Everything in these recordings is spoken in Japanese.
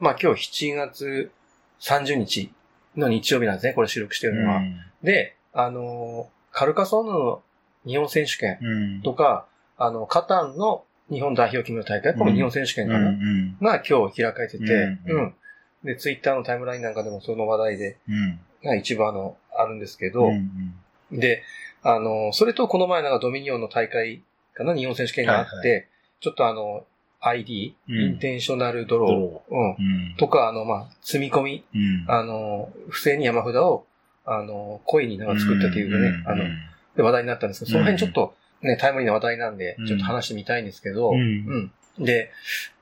まあ今日7月30日の日曜日なんですね、これ収録してるのは。で、あのー、カルカソンヌの日本選手権とか、うん、あの、カタンの日本代表を決める大会、この日本選手権かな、うん、が今日開かれてて、うん、で、ツイッターのタイムラインなんかでもその話題で、が一番あの、あるんですけど、で、あの、それとこの前なんかドミニオンの大会かな、日本選手権があって、はいはい、ちょっとあの、ID、うん、インテンショナルドロー、うん、とか、あの、まあ、積み込み、うん、あの、不正に山札を、あの、恋になんか作ったというかね、あの、で話題になったんですけど、その辺ちょっとね、タイムリーな話題なんで、ちょっと話してみたいんですけど、うん。で、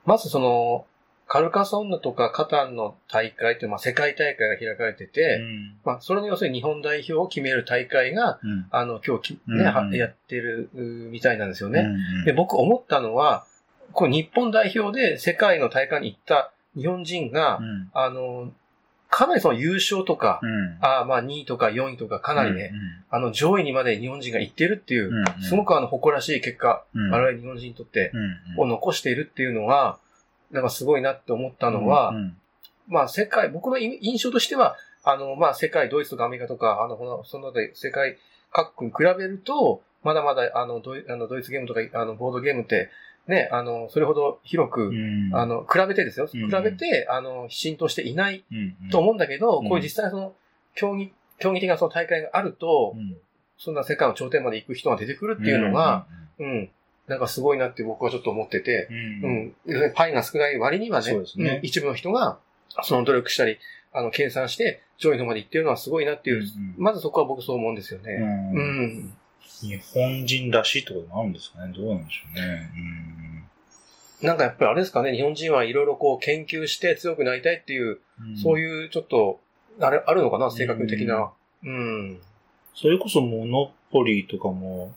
まずその、カルカソンヌとかカタンの大会っていう、まあ、世界大会が開かれてて、うん、まあ、それの要するに日本代表を決める大会が、うん、あの、今日ね、うん。やってるみたいなんですよね。うん。で、僕思ったのは、こう日本代表で世界の大会に行った日本人が、あの、かなりその優勝とか、うん、あまあ2位とか4位とかかなりね、うんうん、あの上位にまで日本人が行っているっていう、うんうん、すごくあの誇らしい結果、うん、我々日本人にとって、を残しているっていうのは、なんかすごいなって思ったのは、うんうん、まあ世界、僕の印象としては、あの、まあ世界、ドイツとかアメリカとか、あの、そので世界各国に比べると、まだまだあのドイあのドイツゲームとかあのボードゲームって、ね、あの、それほど広く、うん、あの、比べてですよ。比べて、あの、浸透していないと思うんだけど、うん、こういう実際その、競技、競技的なその大会があると、うん、そんな世界の頂点まで行く人が出てくるっていうのが、うん、なんかすごいなって僕はちょっと思ってて、うん、パイが少ない割にはね、ね。一部の人が、その努力したり、あの、計算して、上位のまで行ってるのはすごいなっていう、まずそこは僕そう思うんですよね。うん日本人らしいってこともあるんですかね。どうなんでしょうね。うん、なんかやっぱりあれですかね、日本人はいろいろこう研究して強くなりたいっていう、うん、そういうちょっと、あれ、あるのかな？性格的な。うん。それこそモノポリーとかも、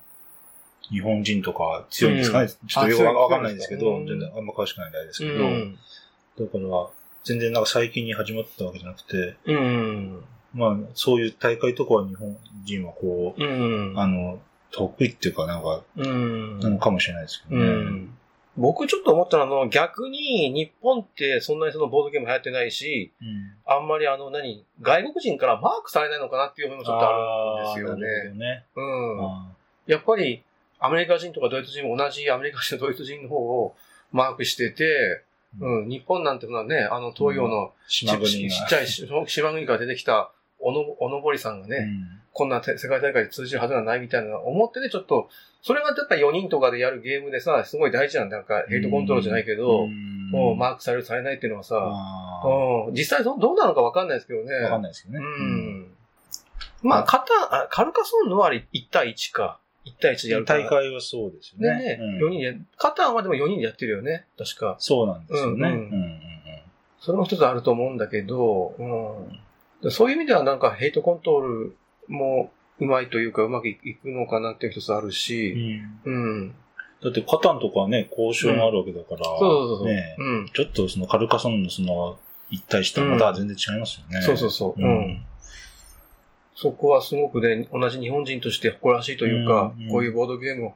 日本人とか強いんですかね、うん、ちょっとよくわかんないんですけど、全然あんま詳しくないんですけど、だから、全然なんか最近に始まったわけじゃなくて、うん、まあ、そういう大会とかは日本人はこう、うん、あの、得意っていうかなんか、うん、なのかもしれないですけどね。うん、僕ちょっと思ったのは、逆に日本ってそんなにそのボードゲーム流行ってないし、うん、あんまりあの何、外国人からマークされないのかなっていうのもちょっとあるんですよね。ね。うん。やっぱりアメリカ人とかドイツ人も同じアメリカ人とドイツ人の方をマークしてて、うん、日本なんてのはね、あの東洋のち,、っちゃい島国から出てきたおの、おのぼりさんがね、うん、こんな世界大会で通じるはずがないみたいな思ってね、ちょっと、それがやっぱ4人とかでやるゲームでさ、すごい大事なんだ。なんか、ヘイトコントロールじゃないけど、もうマークされる、されないっていうのはさ、うん、実際どうなのかわかんないですけどね。わかんないですけどね。うん。まあ、カタ、カルカソンのは1対1か。1対1でやるか大会はそうですよね。でね、うん、4人で、カタンはでも4人でやってるよね。確か。そうなんですよね。うんうんうん、それも一つあると思うんだけど、うん。そういう意味ではなんかヘイトコントロールもうまいというかうまくいくのかなっていう一つあるし、うん。うん、だってカタンとかね、交渉があるわけだから、うん、そうそうそう。ね、うん、ちょっとそのカルカソンのその一対してまた全然違いますよね。うん、そうそうそう。うん。そこはすごくね、同じ日本人として誇らしいというか、うんうん、こういうボードゲームを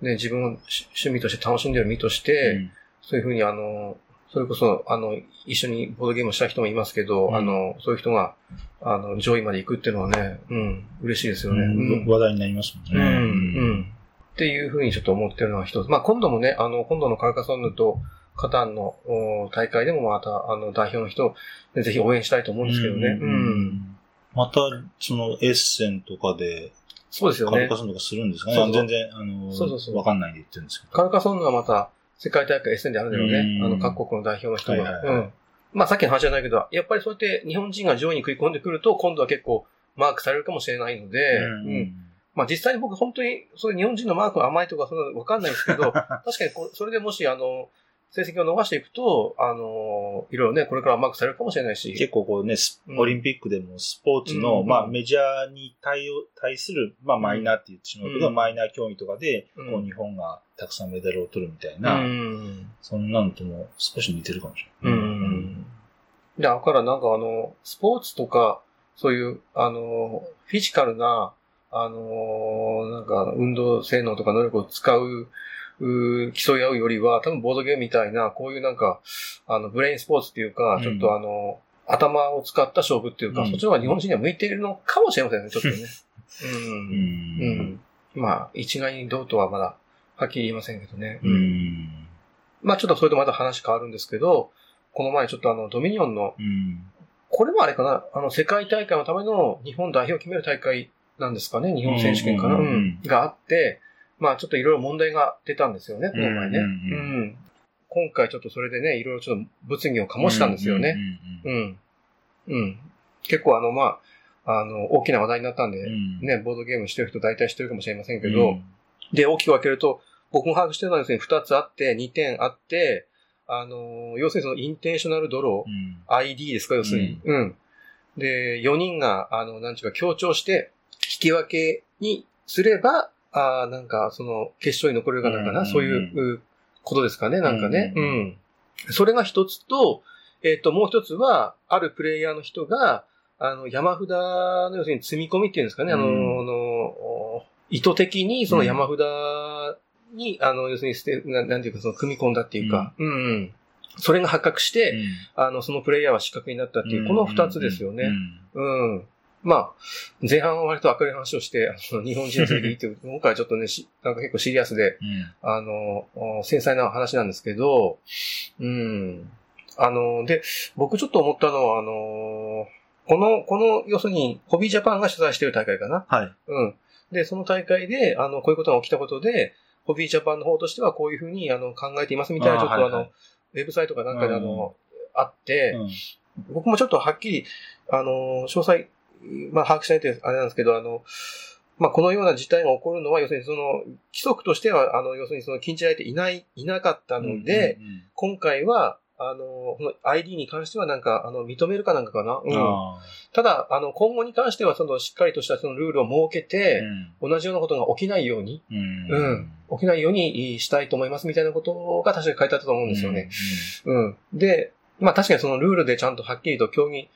ね、自分の趣味として楽しんでる身として、そういうふうにあの、それこそ、あの、一緒にボードゲームをした人もいますけど、うん、あの、そういう人が、あの、上位まで行くっていうのはね、うん、嬉しいですよね。うん、話題になりますもんね。うん、うん。っていうふうにちょっと思ってるのは一つ。まあ、今度もね、あの、今度のカルカソンヌとカタンの大会でもまた、あの、代表の人、ぜひ応援したいと思うんですけどね。うん。また、その、エッセンとかで、そうですよね。カルカソンとかするんですかね全然、あの、そうそうそう。わかんないで言ってるんですけど。カルカソンヌはまた、世界大会 SN であるんだよね。あの、各国の代表の人が。はいはいはい、うん。まあ、さっきの話じゃないけど、やっぱりそうやって日本人が上位に食い込んでくると、今度は結構マークされるかもしれないので、うん、うん。まあ実際に僕本当に、そういう日本人のマークが甘いとか、そんなわかんないですけど、確かにこそれでもし、あの、成績を伸ばしていくと、あの、いろいろね、これからマークされるかもしれないし。結構こうね、オリンピックでもスポーツの、うん、まあメジャーに対応、対する、まあマイナーって言ってしまうけど、うん、マイナー競技とかで、こう日本がたくさんメダルを取るみたいな、うん、そんなのとも少し似てるかもしれない。うん。だからなんかあの、スポーツとか、そういう、あの、フィジカルな、あの、なんか運動性能とか能力を使うう競い合うよりは、多分ボードゲームみたいな、こういうなんか、あの、ブレインスポーツっていうか、ちょっとあの、頭を使った勝負っていうか、そっちの方が日本人には向いているのかもしれませんね、ちょっとね。うん。うん。まあ、一概にどうとはまだ、はっきり言いませんけどね。うん。まあ、ちょっとそれとまた話変わるんですけど、この前ちょっとあの、ドミニオンの、これもあれかな、あの、世界大会のための日本代表を決める大会なんですかね、日本選手権かな、うん、があって、まあちょっといろいろ問題が出たんですよね、この前ね。うん。今回ちょっとそれでね、いろいろちょっと物議を醸したんですよね。うん。うん。結構あの、まあ、あの、大きな話題になったんで、ね、ボードゲームしてる人大体知ってるかもしれませんけど、で、大きく分けると、僕も把握してたのはですね、2つあって、2点あって、あの、要するにそのインテンショナルドロー、うん、ID ですか、要するに。うん、うん。で、4人が、あの、なんちゅうか強調して、引き分けにすれば、ああ、なんか、その、決勝に残れるかなんかな、うん、そういうことですかね、なんかね。うん、うん。それが一つと、えっ、ー、と、もう一つは、あるプレイヤーの人が、あの、山札の要するに積み込みっていうんですかね、あの、あの意図的にその山札に、あの、要するに捨て、ななんていうか、その組み込んだっていうか、うん、うん、それが発覚して、あの、そのプレイヤーは失格になったっていう、この二つですよね。うん。まあ、前半は割と明るい話をして、あの日本人のせいでいいっていう、今回はちょっとね、なんか結構シリアスで、あの、繊細な話なんですけど、うん。あの、で、僕ちょっと思ったのは、あの、この、この、要するに、ホビージャパンが主催している大会かな？はい。うん。で、その大会で、あの、こういうことが起きたことで、ホビージャパンの方としてはこういうふうに、あの、考えていますみたいな、ちょっとあの、はいはい、ウェブサイトかなんかであの、うん、あって、うん、僕もちょっとはっきり、あの、詳細、まあ、把握しないとあれなんですけど、あの、まあ、このような事態が起こるのは、要するにその、規則としては、あの、要するにその禁じられていない、いなかったので、うんうんうん、今回は、あの、この ID に関してはなんか、あの、認めるかなんかかな？うん。ただ、あの、今後に関しては、その、しっかりとしたそのルールを設けて、うん、同じようなことが起きないように、うん、うん、起きないようにしたいと思いますみたいなことが確かに書いてあったと思うんですよね。うん、うん、で、まあ確かにそのルールでちゃんとはっきりと競技、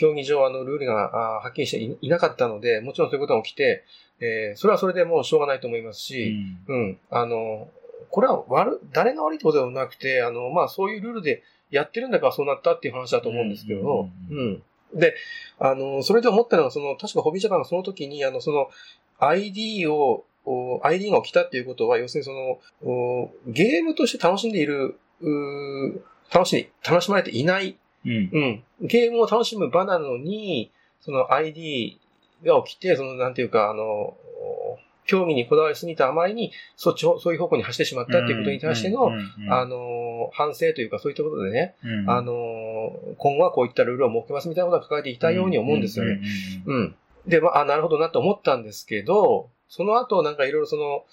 競技上あのルールがはっきりしていなかったので、もちろんそういうことが起きて、えー、それはそれでもうしょうがないと思いますし、うん、うん、あの、これは悪、誰が悪いってことではなくて、あの、まあそういうルールでやってるんだからそうなったっていう話だと思うんですけど、うん。で、あの、それで思ったのは、その、確かホビージャパンがその時に、あの、その、ID を、ID が起きたっていうことは、要するにその、ゲームとして楽しんでいる、楽しみ、楽しまれていない、うん、うん。ゲームを楽しむ場なのに、その ID が起きて、その、なんていうか、あの、競技にこだわりすぎたあまりに、そっちを、そういう方向に走ってしまったっていうことに対しての、あの、反省というか、そういったことでね、あの、今後はこういったルールを設けますみたいなことを書かれていたように思うんですよね。うん。で、まあ、なるほどなと思ったんですけど、その後なんかいろいろその、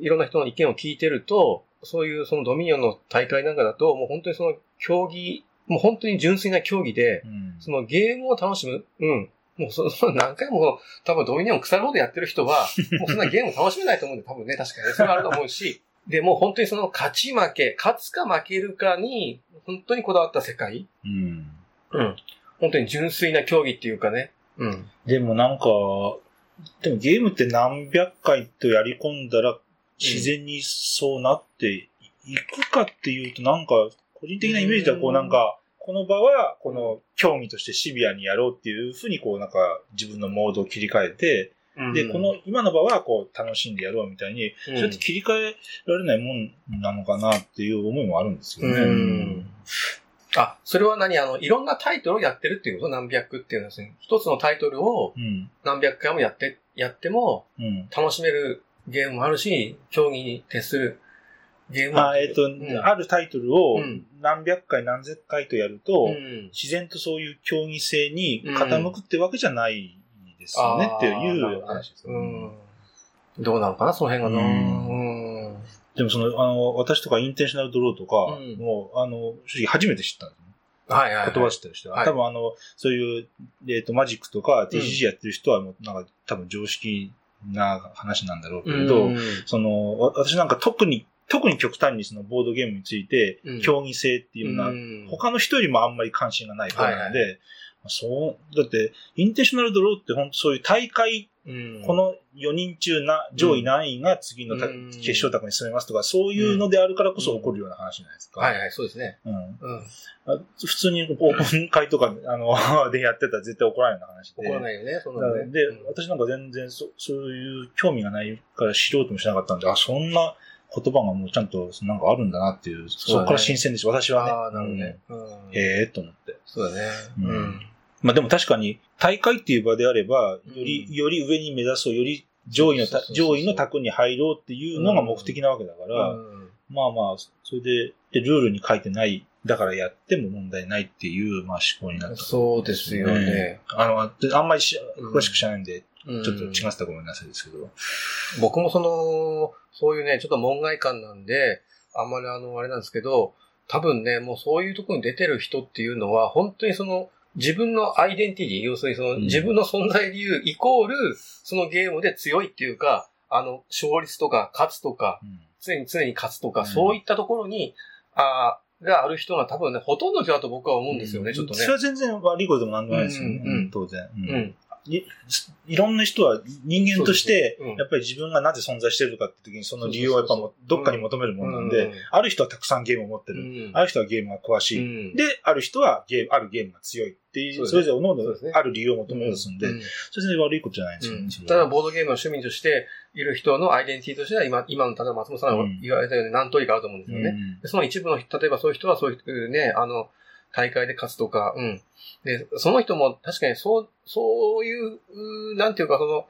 いろんな人の意見を聞いてると、そういうそのドミニオンの大会なんかだと、もう本当にその競技、もう本当に純粋な競技で、うん、そのゲームを楽しむ、うん、もうその 何回も多分ドミニオン腐るほどやってる人は、もうそんなゲーム楽しめないと思うんで、多分ね、確かにね。それはあると思うし、で、もう本当にその勝ち負け、勝つか負けるかに、本当にこだわった世界。うん。うん。本当に純粋な競技っていうかね。うん。でもなんか、でもゲームって何百回とやり込んだら自然にそうなっていくかっていうとなんか、個人的なイメージではこうなんか、この場は、この競技としてシビアにやろうっていうふうに、こうなんか自分のモードを切り替えて、で、この今の場はこう楽しんでやろうみたいに、そうやって切り替えられないもんなのかなっていう思いもあるんですよね。あ、それは何あの、いろんなタイトルをやってるっていうこと何百っていうのはですね。一つのタイトルを何百回もやって、やっても、楽しめるゲームもあるし、競技に徹するゲームあ、えっ、ー、と、うん、あるタイトルを何百回何千回とやると、うん、自然とそういう競技性に傾くってわけじゃないですよね、っていう話ですね、どうなのかな、その辺がな。でもその、あの、私とかインテンショナルドローとかも、あの、正直初めて知ったんですはいはい、言葉知ってる人は。はい、多分あの、そういう、えっ、ー、と、マジックとか TCG やってる人はもう、なんか、多分常識な話なんだろうけど、その、私なんか特に特に極端にそのボードゲームについて、競技性っていうのは、他の人よりもあんまり関心がない方なので、そう、だって、インテンショナルドローって本当そういう大会この4人中な、上位何位が次の決勝卓に進めますとか、そういうのであるからこそ起こるような話じゃないですか。はいはい、そうですね。うん。普通にオープン会とか、あの、でやってたら絶対怒らないような話で。怒らないよね、そんなね。で、私なんか全然そそういう興味がないから知ろうともしなかったんで、あ、そんな言葉がもうちゃんとなんかあるんだなっていう、そこから新鮮です、私はね。ああ、なるほどね。へえと思って。そうだね。うん。まあでも確かに、大会っていう場であれば、より、より上に目指そう、より上位の、上位の卓に入ろうっていうのが目的なわけだから、まあまあ、それで、で、ルールに書いてない、だからやっても問題ないっていう、まあ思考になった、そうですよね。あの、あんまりし詳しく知らないんで、ちょっと違ってた。ごめんなさいですけど。僕もその、そういうね、ちょっと門外観なんで、あんまりあの、あれなんですけど、多分ね、もうそういうところに出てる人っていうのは、本当にその、自分のアイデンティティ、要するにその、自分の存在理由イコール、そのゲームで強いっていうか、あの、勝率とか勝つとか、常に常に勝つとか、そういったところに、あがある人が多分ね、ほとんどだと僕は思うんですよね、ちょっとね。それは全然悪いことでもなんでもないですよね、当然。うんいいろんな人は人間として、やっぱり自分がなぜ存在してるかって時にその理由をやっぱもどっかに求めるものなんで、ある人はたくさんゲームを持ってる。ある人はゲームが詳しい。で、ある人はゲーム、あるゲームが強いっていう、それぞれのある理由を求めるすんで、それ全然悪いことじゃないんですよね。ただ、ボードゲームの趣味としている人のアイデンティティとしては、今、今の、例えば松本さんが言われたように何通りかあると思うんですよね。その一部の、例えばそういう人はそういうね、あの、大会で勝つとか、うん。で、その人も確かにそう、そういう、なんていうか、その、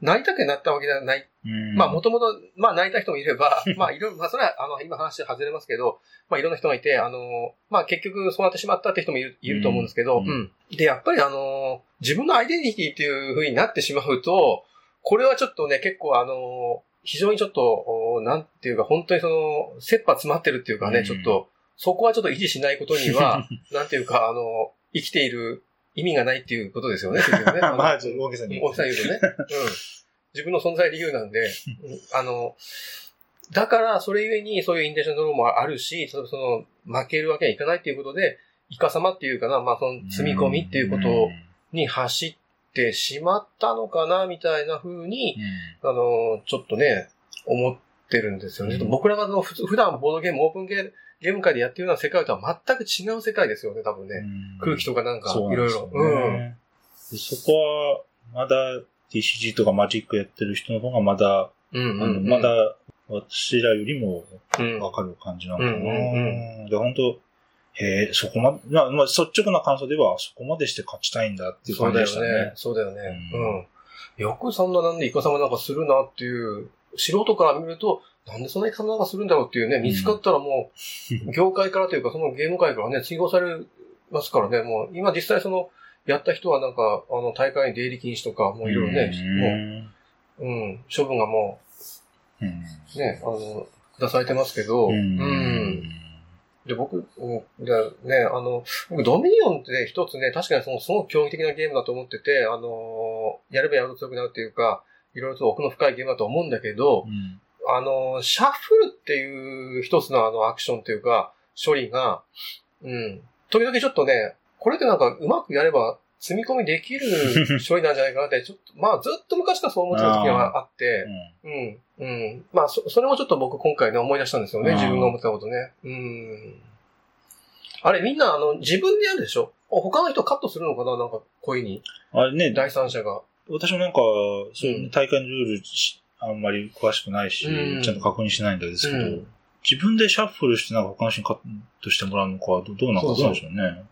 なりたくなったわけじゃない。まあ、もともと、まあ、なりた人もいれば、まあ、いろいろ、まあ、それは、あの、今話外れますけど、まあ、いろんな人がいて、あの、まあ、結局、そうなってしまったって人もいるいると思うんですけど、うん。で、やっぱり、あの、自分のアイデンティティっていう風になってしまうと、これはちょっとね、結構、あの、非常にちょっと、なんていうか、本当にその、切羽詰まってるっていうかね、ちょっと、そこはちょっと維持しないことには、なんていうか、あの、生きている意味がないっていうことですよね、結局ね。まあ、ちょっと大げさに。大げさに言うとね。うん。自分の存在理由なんで、あの、だから、それゆえに、そういうインテンションドローもあるし、その、その負けるわけにはいかないっていうことで、イカ様っていうかな、まあ、その積み込みっていうことに走ってしまったのかな、みたいな風に、あの、ちょっとね、思ってるんですよね。僕らがの普段ボードゲーム、オープンゲーム、ゲーム界でやってるような世界とは全く違う世界ですよね、多分ね。空気とかなんか、いろいろ。うん。そこは、まだ TCG とかマジックやってる人の方がまだ、うんうんまだ私らよりもわかる感じなのかな。で、本当へえ、そこまで、まあ、まあ、率直な感想では、そこまでして勝ちたいんだっていう感じでしたね。そうだよね。そうだよね。うん。よくそんななんでイカ様なんかするなっていう、素人から見ると、なんでそんなになんかするんだろうっていうね、見つかったらもう、業界からというか、そのゲーム界からね、追放されますからね、もう、今実際その、やった人はなんか、あの、大会に出入り禁止とか、もういろいろね、もう、うん、処分がもう、ね、あの、下されてますけど、うん。で、僕、でね、あの、僕、ドミニオンってね、一つね、確かにその、すごく競技的なゲームだと思ってて、あの、やればやると強くなるっていうか、いろいろと奥の深いゲームだと思うんだけど、うん、あの、シャッフルっていう一つのあのアクションというか、処理が、うん。時々ちょっとね、これってなんかうまくやれば積み込みできる処理なんじゃないかなって、ちょっと、まあずっと昔からそう思ってた時があって、うん、うん。まあそ、それもちょっと僕今回ね思い出したんですよね、自分が思ってたことね。うん。あれみんなあの自分でやるでしょ？他の人カットするのかな？なんか恋に。あれね。第三者が。私もなんか、そういう大会のルールあんまり詳しくないし、うん、ちゃんと確認しないんですけど、うん、自分でシャッフルしてなんか他の人にカットしてもらうのか、どうなのかどうなんでしょうね。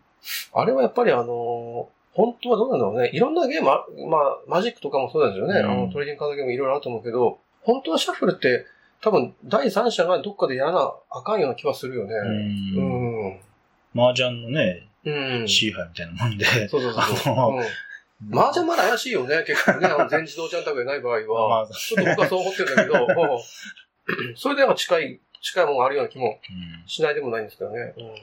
あれはやっぱりあの本当はどうなんだろうね。いろんなゲームあ、まあ、マジックとかもそうですよね。うん、あの、トレーディングカードゲームいろいろあると思うけど、本当はシャッフルって、多分、第三者がどっかでやらなあかんような気はするよね。うん。麻雀のね、うん。シーハイみたいなもんで。そうそうそうそう。うん麻雀まだ怪しいよね、結構ね。あの全自動ちゃん宅でない場合は。まあ、ちょっと僕はそう思ってるんだけど、それでは近い、近いものがあるような気もしないでもないんですけどね。うん、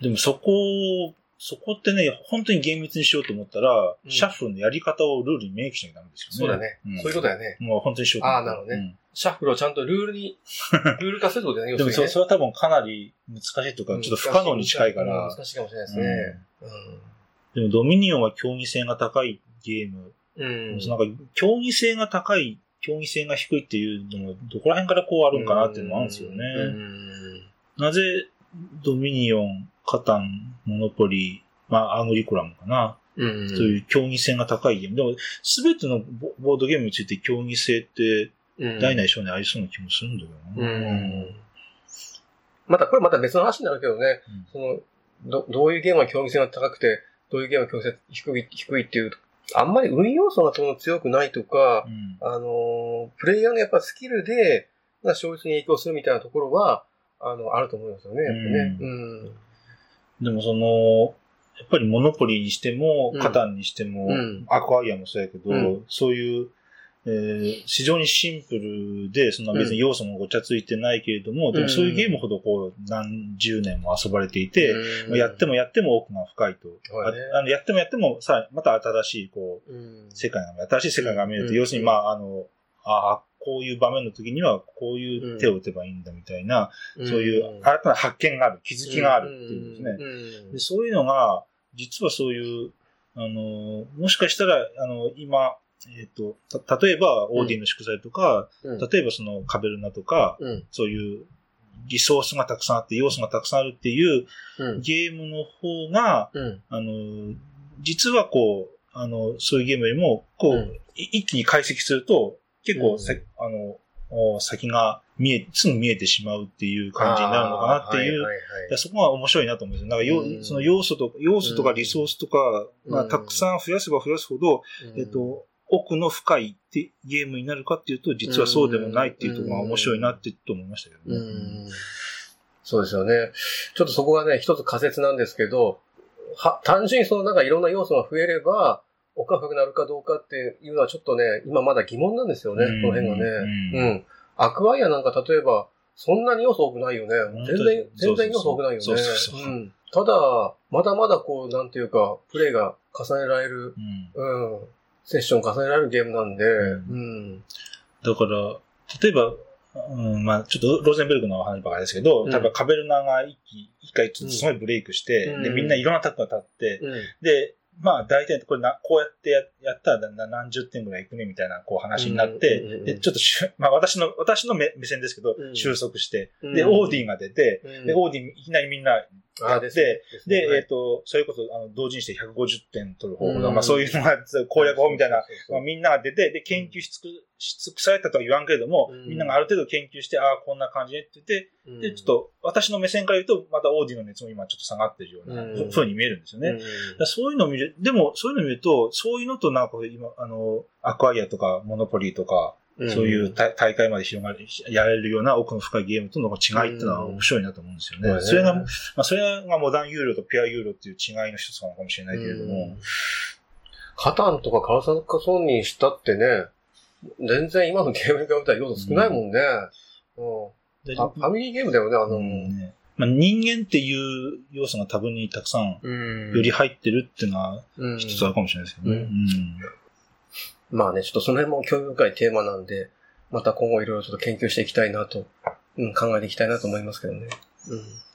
でもそこ、そこってね、本当に厳密にしようと思ったら、うん、シャッフルのやり方をルールに明記しなきゃダメですよね。そうだね。うん、そういうことだよね。もう本当にしようと思ったら。ああ、なるほどね。シャッフルをちゃんとルールに、ルール化することだね。でもそれは多分かなり難しいとか、ちょっと不可能に近いから。難しいかもしれないですね。でもドミニオンは競技性が高いゲームうん。なんか、競技性が高い、競技性が低いっていうのも、どこら辺からこうあるんかなっていうのもあるんですよね。なぜ、ドミニオン、カタン、モノポリー、まあ、アングリコラムかな。うん、そういう競技性が高いゲーム。でも、すべてのボードゲームについて競技性って、大内小にありそうな気もするんだけどな。うん、また、これまた別の話になるけどね、うん、その、ど、どういうゲームは競技性が高くて、どういうゲームは競技性低い、低いっていう、あんまり運要素がその強くないとか、うん、あの、プレイヤーのやっぱスキルで、勝率に影響するみたいなところは、あの、あると思いますよね、やっぱね。うん。でもその、やっぱりモノポリーにしても、カタンにしても、アクアイアもそうやけど、そういう、えー、非常にシンプルで、そんな別に要素もごちゃついてないけれども、でもそういうゲームほどこう、何十年も遊ばれていて、やってもやっても奥が深いと。あのやってもやってもさ、また新しい、こう、世界が、新しい世界が見えると、要するにまあ、あの、ああ、こういう場面の時にはこういう手を打てばいいんだみたいな、そういう新たな発見がある、気づきがあるっていうんですね。でそういうのが、実はそういう、あの、もしかしたら、あの、今、えっ、ー、と、例えば、オーディの祝祭とか、うん、例えばそのカベルナとか、うん、そういうリソースがたくさんあって、要素がたくさんあるっていう、ゲームの方が、あの、実はこう、あの、そういうゲームよりも、こう、一気に解析すると、結構さ、あの、先が見え、すぐ見えてしまうっていう感じになるのかなっていう、はいはいはい、そこが面白いなと思うんですよ。なんかよ、その要素と、要素とかリソースとか、まあ、たくさん増やせば増やすほど、えっと、奥の深いってゲームになるかっていうと、実はそうでもないっていうところが面白いなってと思いましたけどね。そうですよね。ちょっとそこがね、一つ仮説なんですけど、は、単純にそのなんかいろんな要素が増えれば、奥が深くなるかどうかっていうのはちょっとね、今まだ疑問なんですよね、この辺がね。うん。アクアイアなんか例えば、そんなに要素多くないよね。全然、全然要素多くないよね。そうそうそううん。ただ、まだまだこう、なんていうか、プレイが重ねられる、うん、うん、セッション重ねられるゲームなんで、うん。だから、例えば、うん、まあちょっとローゼンベルグの話ばかりですけど、うん、例えばカベルナが一気、一回すごいブレイクして、うん、で、みんないろんなタッグが立って、うん、で、まあ大体これな、こうやってややったら何十点ぐらいいくねみたいなこう話になって、で、ちょっとしゅ、まあ私の、私の目目線ですけど、収束して、で、オーディが出て、で、オーディいきなりみんなやって、で、でえっ、と、それこそ、あの、同時にして150点取る方法まあそういうのが攻略法みたいな、まあ、みんなが出て、で、研究し尽く、し尽くされたとは言わんけれども、みんながある程度研究して、ああ、こんな感じねって言って、で、ちょっと、私の目線から言うと、またオーディの熱も今ちょっと下がってるような、ふうに見えるんですよね。そういうのを見る、でも、そういうのを見ると、そういうのとなんか今、あの、アクアイアとか、モノポリーとか、そういう大会まで広がる、やれるような奥の深いゲームとの違いっていうのは面白いなと思うんですよね。うん、それが、まあ、それがモダンユーロとピュアユーロっていう違いの一つなのかもしれないけれども。うん、カタンとかカラサンカソンにしたってね、全然今のゲームに比べたら要素少ないもんね。うん。ファミリーゲームだよね、あの、ね、まあ、人間っていう要素が多分にたくさんより入ってるっていうのは一つあるかもしれないですけどね。まあね、ちょっとその辺も興味深いテーマなんで、また今後いろいろちょっと研究していきたいなと、うん、考えていきたいなと思いますけどね。うん。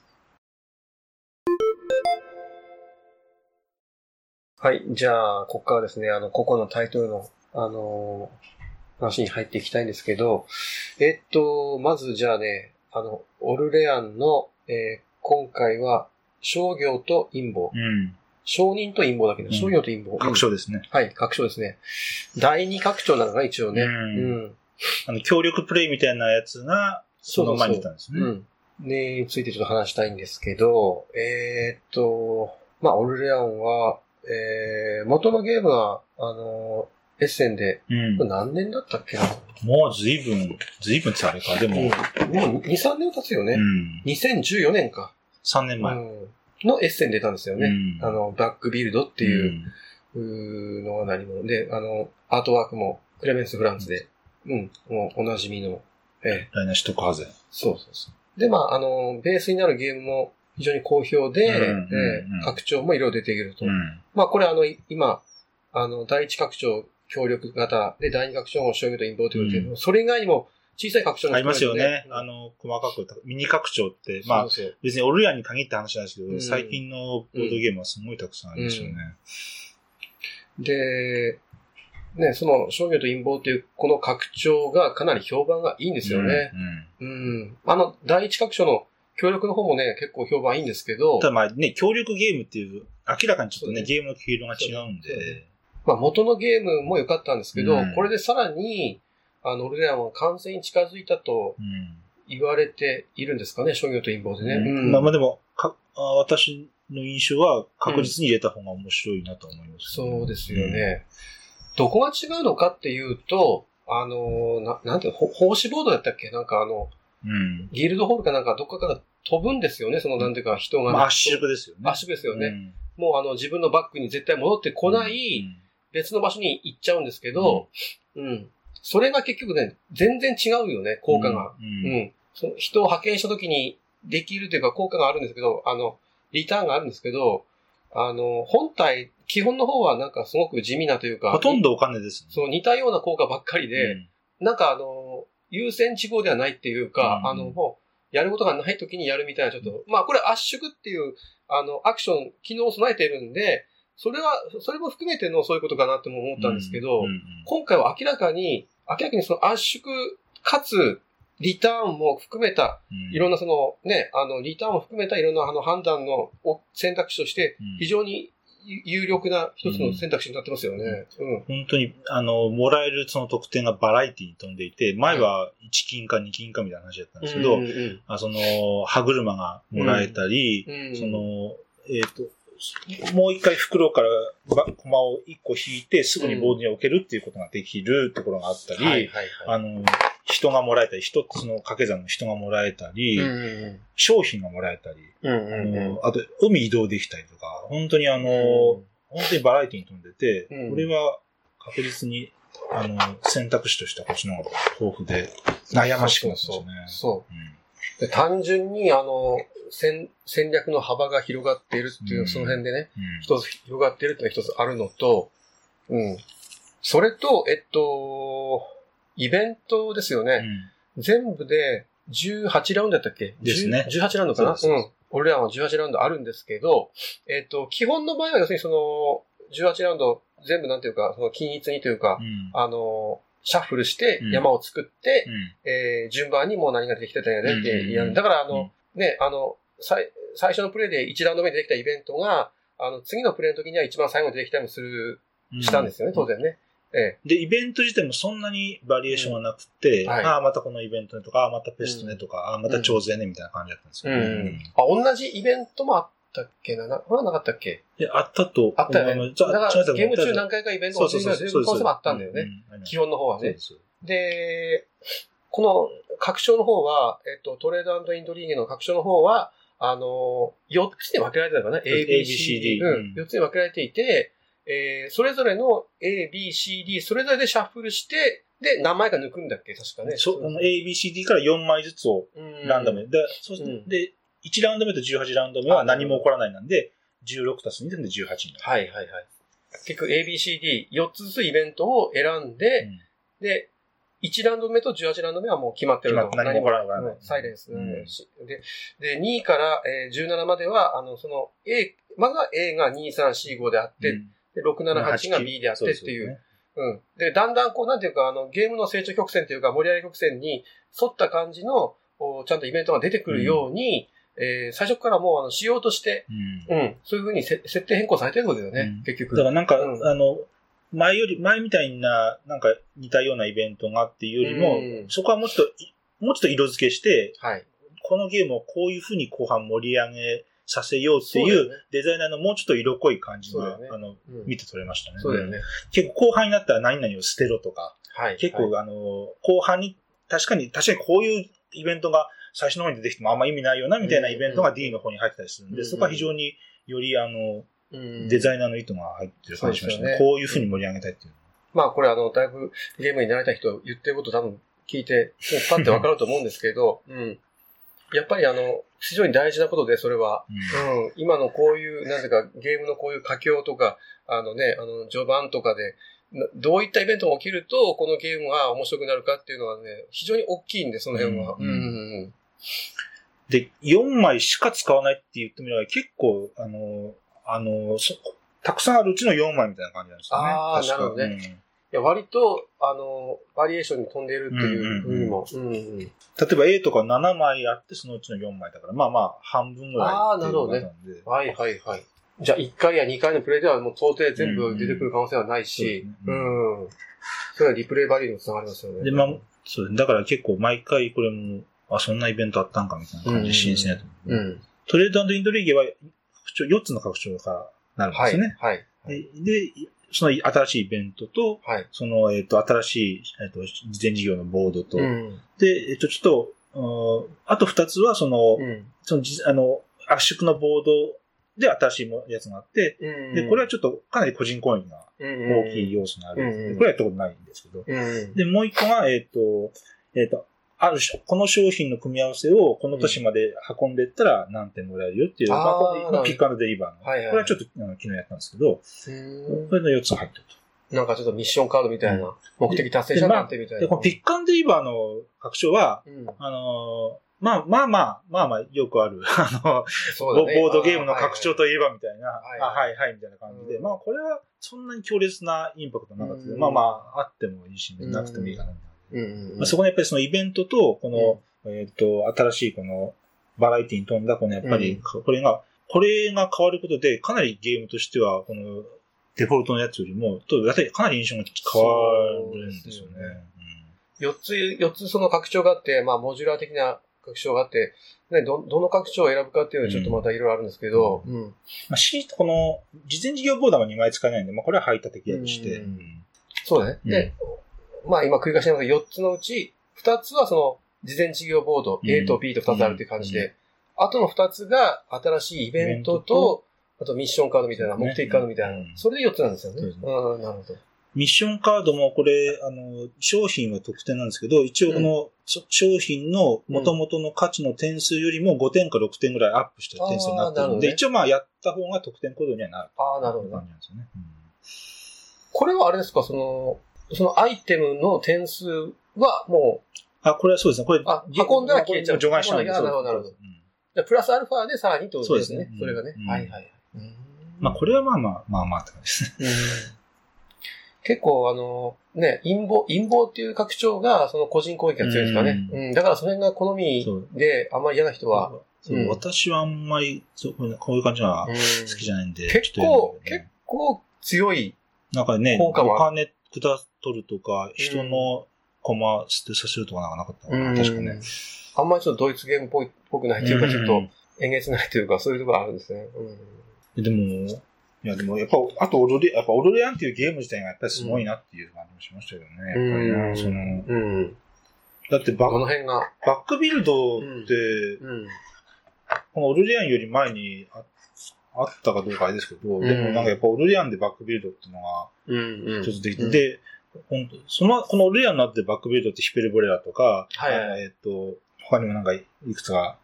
はい。じゃあ、ここからですね、あの、ここのタイトルの、あのー、話に入っていきたいんですけど、えっと、まずじゃあね、あの、オルレアンの、えー、今回は、商業と陰謀。うん。承認と陰謀だけど、商業と陰謀。確証ですね。はい、確証ですね。第二拡張なのが一応ね。うん。あの、協力プレイみたいなやつが、その前に出たんですね。うん。についてちょっと話したいんですけど、えー、っと、まあ、オルレアンは、えー、元のゲームは、あの、エッセンで、うん、何年だったっけな？もう随分、随分ってあれか、でも。うん、もう2、3年経つよね。うん、2014年か。3年前。うんのエッセン出たんですよね。うん、あの、バックビルドっていう、うのが何者で、あの、アートワークもクレメンス・フランツで、うん、もうおなじみの、ええ。ライナ・シュトカーゼン。そうそうそう。で、まあ、あの、ベースになるゲームも非常に好評で、うんえー、拡張も色々出ていると。うん、まあ、これあの、今、あの、第一拡張協力型で、第二拡張も商業とインポートいう、うん、それ以外にも、小さい拡張の、ね、ありますよね。あの、細かく、ミニ拡張って、まあ、そうそう別にオルヤンに限った話なんですけど、うん、最近のボードゲームはすごいたくさんありますよね。うん、で、ね、その商業と陰謀っていうこの拡張がかなり評判がいいんですよね。うん。うん、あの、第一拡張の協力の方もね、結構評判いいんですけど。ただまあね、協力ゲームっていう、明らかにちょっとね、ねゲームの毛色が違うんで。まあ元のゲームも良かったんですけど、うん、これでさらに、あの、俺らも完全に近づいたと言われているんですかね、商業と陰謀でね。うん、まあまあでも、か私の印象は確実に入れた方が面白いなと思います、ね、そうですよね。どこが違うのかっていうと、あの、ななんていうの、奉仕ボードだったっけ？なんかあの、うん、ギルドホールかなんかどっかから飛ぶんですよね、そのなんていうか人が、ね。圧縮ですよね。圧縮ですよね。うん、もうあの自分のバッグに絶対戻ってこない、別の場所に行っちゃうんですけど、うん、うん。それが結局ね、全然違うよね、効果が。うん。うん、その人を派遣した時にできるというか効果があるんですけど、あの、リターンがあるんですけど、あの、本体、基本の方はなんかすごく地味なというか。ほとんどお金です、ね、そう、似たような効果ばっかりで、うん、なんかあの、優先地号ではないっていうか、うん、あの、もう、やることがない時にやるみたいな、ちょっと、まあこれ圧縮っていう、あの、アクション、機能を備えているんで、それは、それも含めてのそういうことかなっても思ったんですけど、今回は明らかに、明らかにその圧縮かつ、リターンも含めた、いろんなそのね、あの、リターンも含めたいろんなあの判断の選択肢として、非常に有力な一つの選択肢になってますよね。うん。本当に、あの、もらえるその得点がバラエティに飛んでいて、前は1金か2金かみたいな話だったんですけど、あその、歯車がもらえたり、その、えっ、と、もう一回袋からコマを一個引いてすぐにボードに置けるっていうことができるところがあったり、あの、人がもらえたり、一つの掛け算の人がもらえたり、うん。うん、商品がもらえたり、うんうんうん、あと、海移動できたりとか、本当にあの、うん、本当にバラエティに富んでて、うん、これは確実に、あの、選択肢としてはこっちの方が豊富で、悩ましくなってますね。そう。単純に、あの、戦戦略の幅が広がっているっていう、その辺でね、一つ広がっているっていうのが一つあるのと、うん。それと、えっと、イベントですよね。うん、全部で18ラウンドだったっけ？ですね。18ラウンドかな？うん。俺らは18ラウンドあるんですけど、えっ、と、基本の場合は要するにその、18ラウンド全部なんていうか、その均一にというか、うん、あの、シャッフルして山を作って、うん、えー、順番にもう何が出てきてたんやねってやる。だからあの、ね、あの、最初のプレイで1ラウンド目でできたイベントが、あの、次のプレイの時には一番最後に出てきたりもする、したんですよね、当然ね。ええ、で、イベント自体もそんなにバリエーションはなくて、うん。はい、ああ、またこのイベントねとか、ああ、またペストねとか、うん、ああ、また超税ねみたいな感じだったんですよ、ね、うん。あ、同じイベントもあったっけな、これはなかったっけ？いや、あったと。あったよね。だから、ゲーム中何回かイベントをしてる全部コンセプトあったんだよね。基本の方はね。で、この拡張の方は、えっと、トレードインドリーゲの拡張の方は、あの、4つに分けられてたのかな ?A, B, C, D。うん。4つに分けられていて、えー、それぞれの A, B, C, D、それぞれでシャッフルして、で、何枚か抜くんだっけ？確かね。そう、A, B, C, D から4枚ずつをランダムで。で、そして、うん、で、1ラウンド目と18ラウンド目は何も起こらないなんで、16たす2で18になる。はいはいはい。結局 A, B, C, D、4つずつイベントを選んで、うん、で、1ラウンド目と18ラウンド目はもう決まってるの。何も起こらない。サイレンス、うん、で。で、2位から、えー、17までは、あの、その A、まずは A が2、3、4、5であって、うんで、678が B であってっていう。うん。で、だんだんこう、なんていうか、あの、ゲームの成長曲線というか、盛り上げ曲線に沿った感じの、ちゃんとイベントが出てくるように、うん、えー、最初からもう、あの、仕様として、うん、うん、そういうふうに設定変更されてるんですよね、うん、結局。だからなんか、うん、あの、前より、前みたいな、なんか似たようなイベントがっていうよりも、うん、そこはもうちょっと、もうちょっと色付けして、はい。このゲームをこういうふうに後半盛り上げさせようっていうデザイナーのもうちょっと色濃い感じが、ね、あの、うん、見て取れましたね。そうだよね。結構後半になったら何々を捨てろとか、はい、結構、はい、あの、後半に、確かに、確かにこういうイベントが最初の方に出てきてもあんま意味ないよな、みたいなイベントが D の方に入ってたりするんで、うん、そこは非常によりあの、うん、デザイナーの意図が入ってる感じしましたね。ねこういうふうに盛り上げたいっていう。まあこれあの、だいぶゲームに慣れた人言ってること多分聞いて、パッてわかると思うんですけど、うん。やっぱりあの、非常に大事なことで、それは。うん、うん、今のこういう、なぜかゲームのこういう佳境とか、あのね、あの、序盤とかで、どういったイベントが起きると、このゲームが面白くなるかっていうのはね、非常に大きいんで、その辺は。うん、うん、で、4枚しか使わないって言ってみれば、結構、あの、あの、たくさんあるうちの4枚みたいな感じなんですよね。ああ、なるほどね。や、割と、あの、バリエーションに飛んでいるっていうふうにも。例えば A とか7枚あって、そのうちの4枚だから、まあまあ、半分ぐらいああ、なるほどね。はいはいはい。じゃあ、1回や2回のプレイではもう到底全部出てくる可能性はないし、うん、うん。それはリプレイバリューにもつながりますよね。で、まあ、そうだから結構毎回これも、あ、そんなイベントあったんかみたいな感じで新鮮やと思う。うん。トレードインドリーゲは、4つの拡張からなるんですよね。はい。はい、で、その新しいイベントと、はい、その、えっ、ー、と、新しい、えっ、ー、と、事前事業のボードと、うん、で、えっ、ー、と、ちょっと、あと二つは、その、うん、その、あの、圧縮のボードで新しいやつがあって、うん、で、これはちょっとかなり個人コインが大きい要素になる、うん、これはやったことないんですけど、で、もう一個が、えっ、と、えっ、と、あるこの商品の組み合わせをこの都市まで運んでいったら何点もらえるよっていう、まあ、これピックアンドデリバーの。はいはい、これはちょっとあの昨日やったんですけど、これの4つ入ってると。なんかちょっとミッションカードみたいな、目的達成者なんてみたいな。で、このピックアンドデリバーの拡張は、うん、あのまあまあまあ、まあまあ、よくある、あの、ね、ボードゲームの拡張といえばみたいな、はいはい、あはいはいみたいな感じで、うん、まあこれはそんなに強烈なインパクトなかったけど、うん、まあまあ、あってもいいし、なくてもいいかなみたいな。うんまあ、そこにやっぱりそのイベントと、この、えっ、と、新しいこの、バラエティに富んだ、このやっぱり、これが、これが変わることで、かなりゲームとしては、この、デフォルトのやつよりも、と、かなり印象が変わるんですよね。四、つ、四つその拡張があって、まあ、モジュラー的な拡張があって、ね、ど、どの拡張を選ぶかっていうのはちょっとまたいろいろあるんですけど、うん。うん、まあ、C この、事前事業ボーダーは2枚使えないんで、まあ、これは排他的やとして。うん、そうね。で、まあ、今繰り返しながら4つのうち、2つはその、事前事業ボード、A と B と2つあるっていう感じで、あとの2つが新しいイベントと、あとミッションカードみたいな、目的カードみたいな、それで4つなんですよね。うん、なるほど。ミッションカードもこれ、あの、商品は特典なんですけど、一応この、商品の元々の価値の点数よりも5点か6点ぐらいアップした点数になってるので、一応まあやった方が得点コードにはなる。ああ、なるほど。感じなんですよね。これはあれですか、その、そのアイテムの点数はもう、あ、これはそうですね。これ、あ、運んだら消えちゃう。除外しないなるほど、なるほど。じゃプラスアルファでさらにってことですね。それがね。はいはい。まあ、これはまあまあ、まあまあって感じですね。結構、あの、ね、陰謀、陰謀っていう拡張が、その個人攻撃が強いですかね。うん。だからその辺が好みで、あんまり嫌な人は。私はあんまり、そう、こういう感じは好きじゃないんで。結構、結構強い。なんかね、お金下取るとか、人のコマ捨てさせるとかなんかなかったかな、確かね。あんまりちょっとドイツゲームっぽいぽくないというか、ちょっと、えげつないというか、そういうところあるんですね。うん、でも、いや、でも、やっぱ、あと、オルレ、やっぱ、オルレアンっていうゲーム自体がやっぱりすごいなっていう感じもしましたけどね。やっぱりな、その、うん、だってバ、この辺が。バックビルドって、うん。このオルレアンより前にああったかどうかあれですけど、でもなんかやっぱオルレアンでバックビルドっていうのが、一つできて、で、本当その、このレアになってバックビルドってヒペルボレラとか、はい、えっ、と、他にもなんかいくつか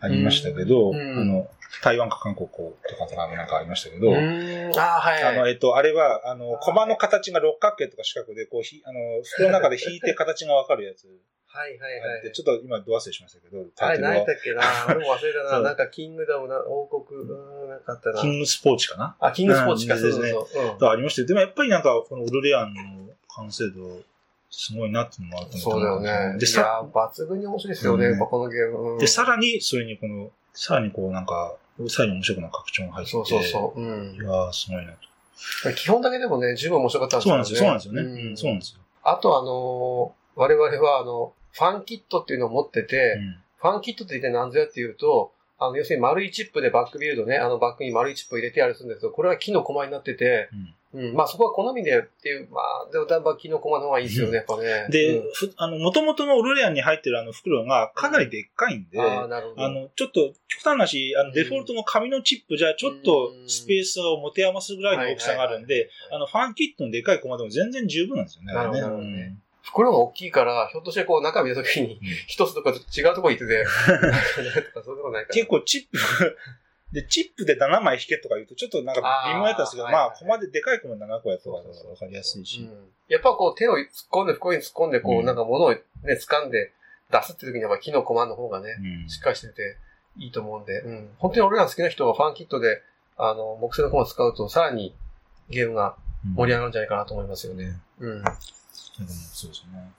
ありましたけど、あの、台湾か韓国とかとかなんかありましたけど、あはい、あの、えっ、と、あれは、あの、コマの形が六角形とか四角で、こう、ひ、あの、袋の中で引いて形がわかるやつ。はいはいはい。ちょっと今、ど忘れしましたけど、は。い、何やったっけな？俺 も忘れたな。なんか、キングダムな、王国、うん、なんかあったな。キングスポーチかな？あ、キングスポーチか、そうですね。とありまして、でもやっぱりなんか、このウルレアンの完成度、すごいなっていうのもあると思う。そうだよね。で、さ、抜群に面白いですよね、うん、このゲーム。で、さらに、それにこの、さらにこうなんか、さらに面白くな拡張が入ってて。そうそうそう。うん。いやすごいなと。基本だけでもね、十分面白かったんですよね。そうなんですよ、そうなんですよね。うん、そうなんですよ。あとあのー、我々はあの、ファンキットっていうのを持ってて、うん、ファンキットって一体何ぞやっていうと、あの、要するに丸いチップでバックビルドね、あのバックに丸いチップを入れてやるんですけど、これは木の駒になってて、うん、うん、まあそこは好みでっていう、まあ、でもだいぶ木の駒の方がいいですよね、やっぱね。で、うん、ふあの、元々のオルレアンに入ってるあの袋がかなりでっかいんで、あなるほど。あの、ちょっと、極端な話、あの、デフォルトの紙のチップじゃちょっとスペースを持て余すぐらいの大きさがあるんで、あの、ファンキットのでかい駒でも全然十分なんですよね。なるほど。ね。袋が大きいから、ひょっとしてこう中見たときに、一つとか違うとこ行ってて、結構チップで、チップで7枚引けとか言うと、ちょっとなんか微妙やったんですけど、まあ、コマででかいコマ7個やったらわかりやすいし、やっぱこう手を突っ込んで、袋に突っ込んで、こう、なんか物をね、掴んで出すって時にやっぱ木のコマの方がね、しっかりしてていいと思うんで、うん。本当に俺ら好きな人がファンキットで、あの、木製のコマ使うと、さらにゲームが盛り上がるんじゃないかなと思いますよね。うん。そうですね。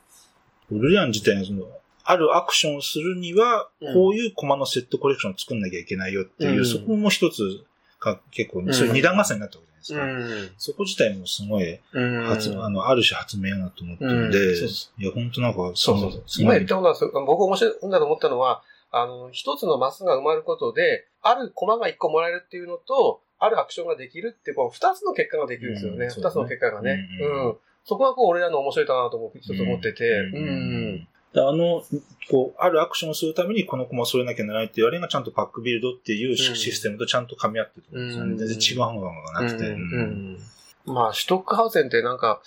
ルリアン自体がその、あるアクションをするには、こういうコマのセットコレクションを作んなきゃいけないよっていう、うん、そこも一つが結構、そういう二段合戦になったわけじゃないですか。そこ自体もすごい、発、あの、ある種発明やなと思ってるんで、いや、本当なんか、そうそうそう。今言ったことは、僕面白いんだと思ったのは、あの、一つのマスが埋まることで、あるコマが一個もらえるっていうのと、あるアクションができるって、こう、二つの結果ができるんですよね。二、つの結果がね。うん。そこはこう、俺らの面白いかなと思う、一つ思ってて。うん。あの、こう、あるアクションをするためにこのコマを添えなきゃならないっていうあれがちゃんとパックビルドっていうシステムとちゃんと噛み合ってると思うんですよね。うん、全然違うのがなくて。うん、まあ、シュトックハウゼンってなんか、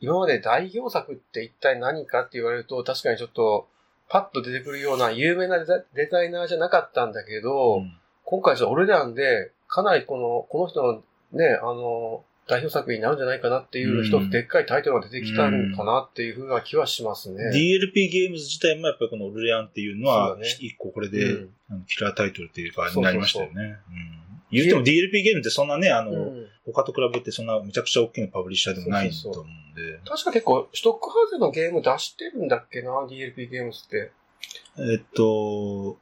今まで代表作って一体何かって言われると、確かにちょっと、パッと出てくるような有名なデザイナーじゃなかったんだけど、うん、今回は俺らんで、かなりこの、この人のね、あの、代表作になるんじゃないかなっていう一つでっかいタイトルが出てきたのかなっていうふうな気はしますね。DLP ゲームズ自体もやっぱりこのルレアンっていうのは、一個これで、うん、キラータイトルっていうかになりましたよね。そうそうそう言っても DLP ゲームってそんなね、あの、うん、他と比べてそんなめちゃくちゃ大きなパブリッシャーでもないと思うんで。確か結構、ストックハウゼのゲーム出してるんだっけな、DLP ゲームズって。えっと、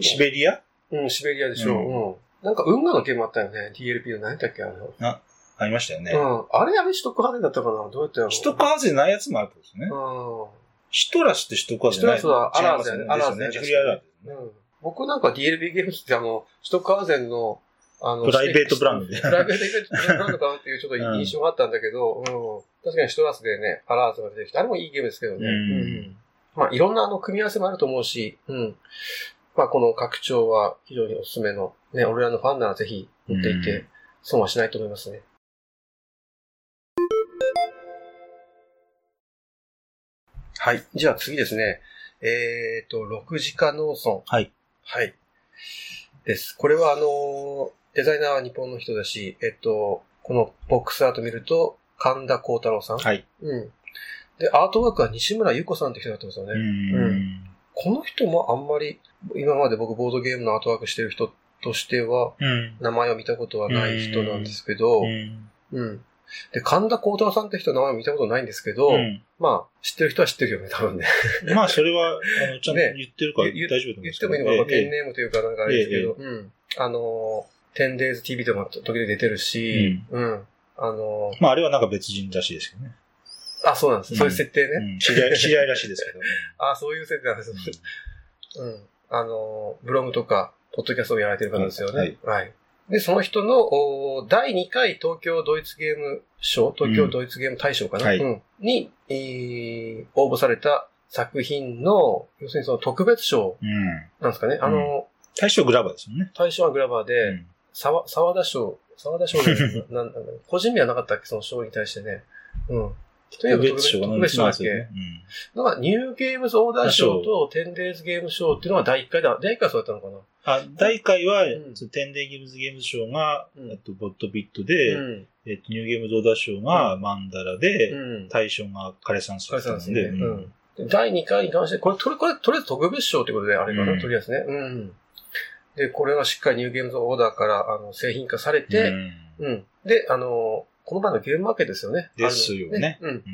シベリア？うん、シベリアでしょ。うん。うん、なんか運河のゲームあったよね、DLP の何だっけあの。あ、ありましたよね。うん。あれあれシトックハゼだったかなどうやってやろうシトックハゼないやつもあるんですね。うん。シトラスってシトックハゼシトラスはアラーゼね。アラーゼね。ジフリアラー。うん。僕なんか DLB ゲームってあの、シトックハゼの、あの、プライベートブランドで。プライベートブランドかなっていうちょっと印象があったんだけど、うん。確かにシトラスでね、アラーゼが出てきて、あれもいいゲームですけどね。うん。まあ、いろんなあの、組み合わせもあると思うし、うん。まあ、この拡張は非常におすすめの、ね、俺らのファンならぜひ持っていって、損はしないと思いますね。はい。じゃあ次ですね。えっ、ー、と、6時間農村。はい。はい。です。これはあの、デザイナーは日本の人だし、えっと、このボックスアート見ると、神田幸太郎さん。はい。うん。で、アートワークは西村優子さんって人になってますよね。うん,、この人もあんまり、今まで僕ボードゲームのアートワークしてる人としては、名前を見たことはない人なんですけど、うん。うんで、神田幸太郎さんって人の名前見たことないんですけど、うん、まあ、知ってる人は知ってるよね、多分ね。まあ、それは、あの、ちゃんと言ってるから大丈夫だと思言ってもいいのかな、ペンネームというかなんかあれですけど、うん。あの、10days TV とか時々出てるし、うん。あの、まあ、あれはなんか別人らしいですけどね。あ、そうなんです。そういう設定ね。知り合い、知り合いらしいですけど。あ、そういう設定なんです。うん。あの、ブログとか、ポッドキャストをやられてる方ですよね。はい。で、その人の第2回東京ドイツゲーム賞、東京ドイツゲーム大賞かな、うんはい、に、えー、応募された作品の、要するにその特別賞なんですかね？うん、あの、大賞グラバーですよね。大賞はグラバーで、うん、沢田賞、沢田賞なん個人名はなかったっけ、その賞に対してね。うん。という特別賞特別賞だっけ、うん、なんか、ニューゲームズオーダー賞とテンデイズゲーム賞っていうのは第1回だ。第1回そうだったのかな？あ、第1回は、うん、テンデイゲームズゲーム賞が、うん、とボットビットで、うん、えっと、ニューゲームズオーダー賞がマンダラで、うん、大賞が枯山水だったんで、うん。第2回に関して、これ、とり、これ、とりあえず特別賞ってことで、あれかな、とりあえずね。うん。で、これがしっかりニューゲームズオーダーから、あの、製品化されて、うん。で、あの、この場のゲームマーケットですよね。ですよね。ねうん。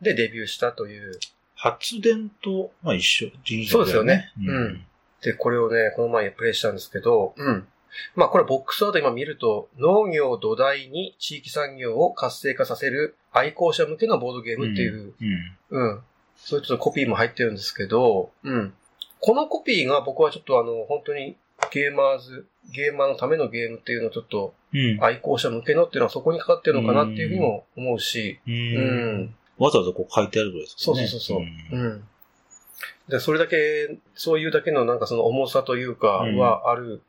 で、デビューしたという。発電と、まあ一緒、ね、そうですよね。うん。で、これをね、この前プレイしたんですけど、うん。まあこれボックスアート今見ると、農業土台に地域産業を活性化させる愛好者向けのボードゲームっていう、うん。うん、そういうちょっとコピーも入ってるんですけど、うん。このコピーが僕はちょっとあの、本当にゲーマーズ、ゲーマーのためのゲームっていうのをちょっと、愛好者向けのっていうのはそこにかかってるのかなっていうふうにも思うし、うん。うんわざわざこう書いてあるぐらいですかね。そうそうそう。うん。うん、で、それだけ、そういうだけのなんかその重さというかはある、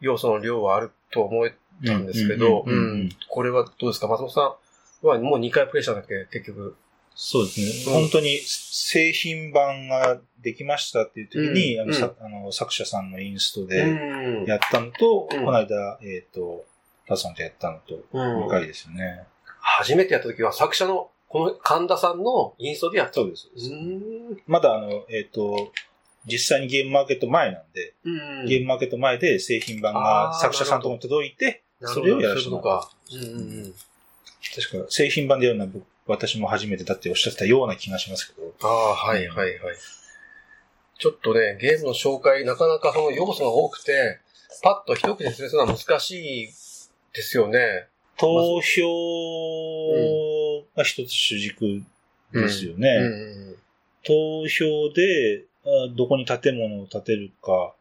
要素の量はあると思えたんですけど、うん。これはどうですか？松本さんはもう2回プレイしたんだっけ結局。そうですね。本当に製品版ができましたっていう時に、あのあの作者さんのインストでやったのと、この間、えっ、と、タさんとやったのと、2回ですよね。初めてやった時は作者のこの神田さんのインストでやった。そうです。まだあの、えっ、ー、と、実際にゲームマーケット前なんで、うん。ゲームマーケット前で製品版が作者さんとも届いて、それをやらせてもらった。確か製品版で読んだ私も初めてだっておっしゃってたような気がしますけど。ああ、はいはいはい。ちょっとね、ゲームの紹介、なかなかその要素が多くて、パッと一口で説明するのは難しいですよね。投票が一つ主軸ですよね。投票で、どこに建物を建てるか、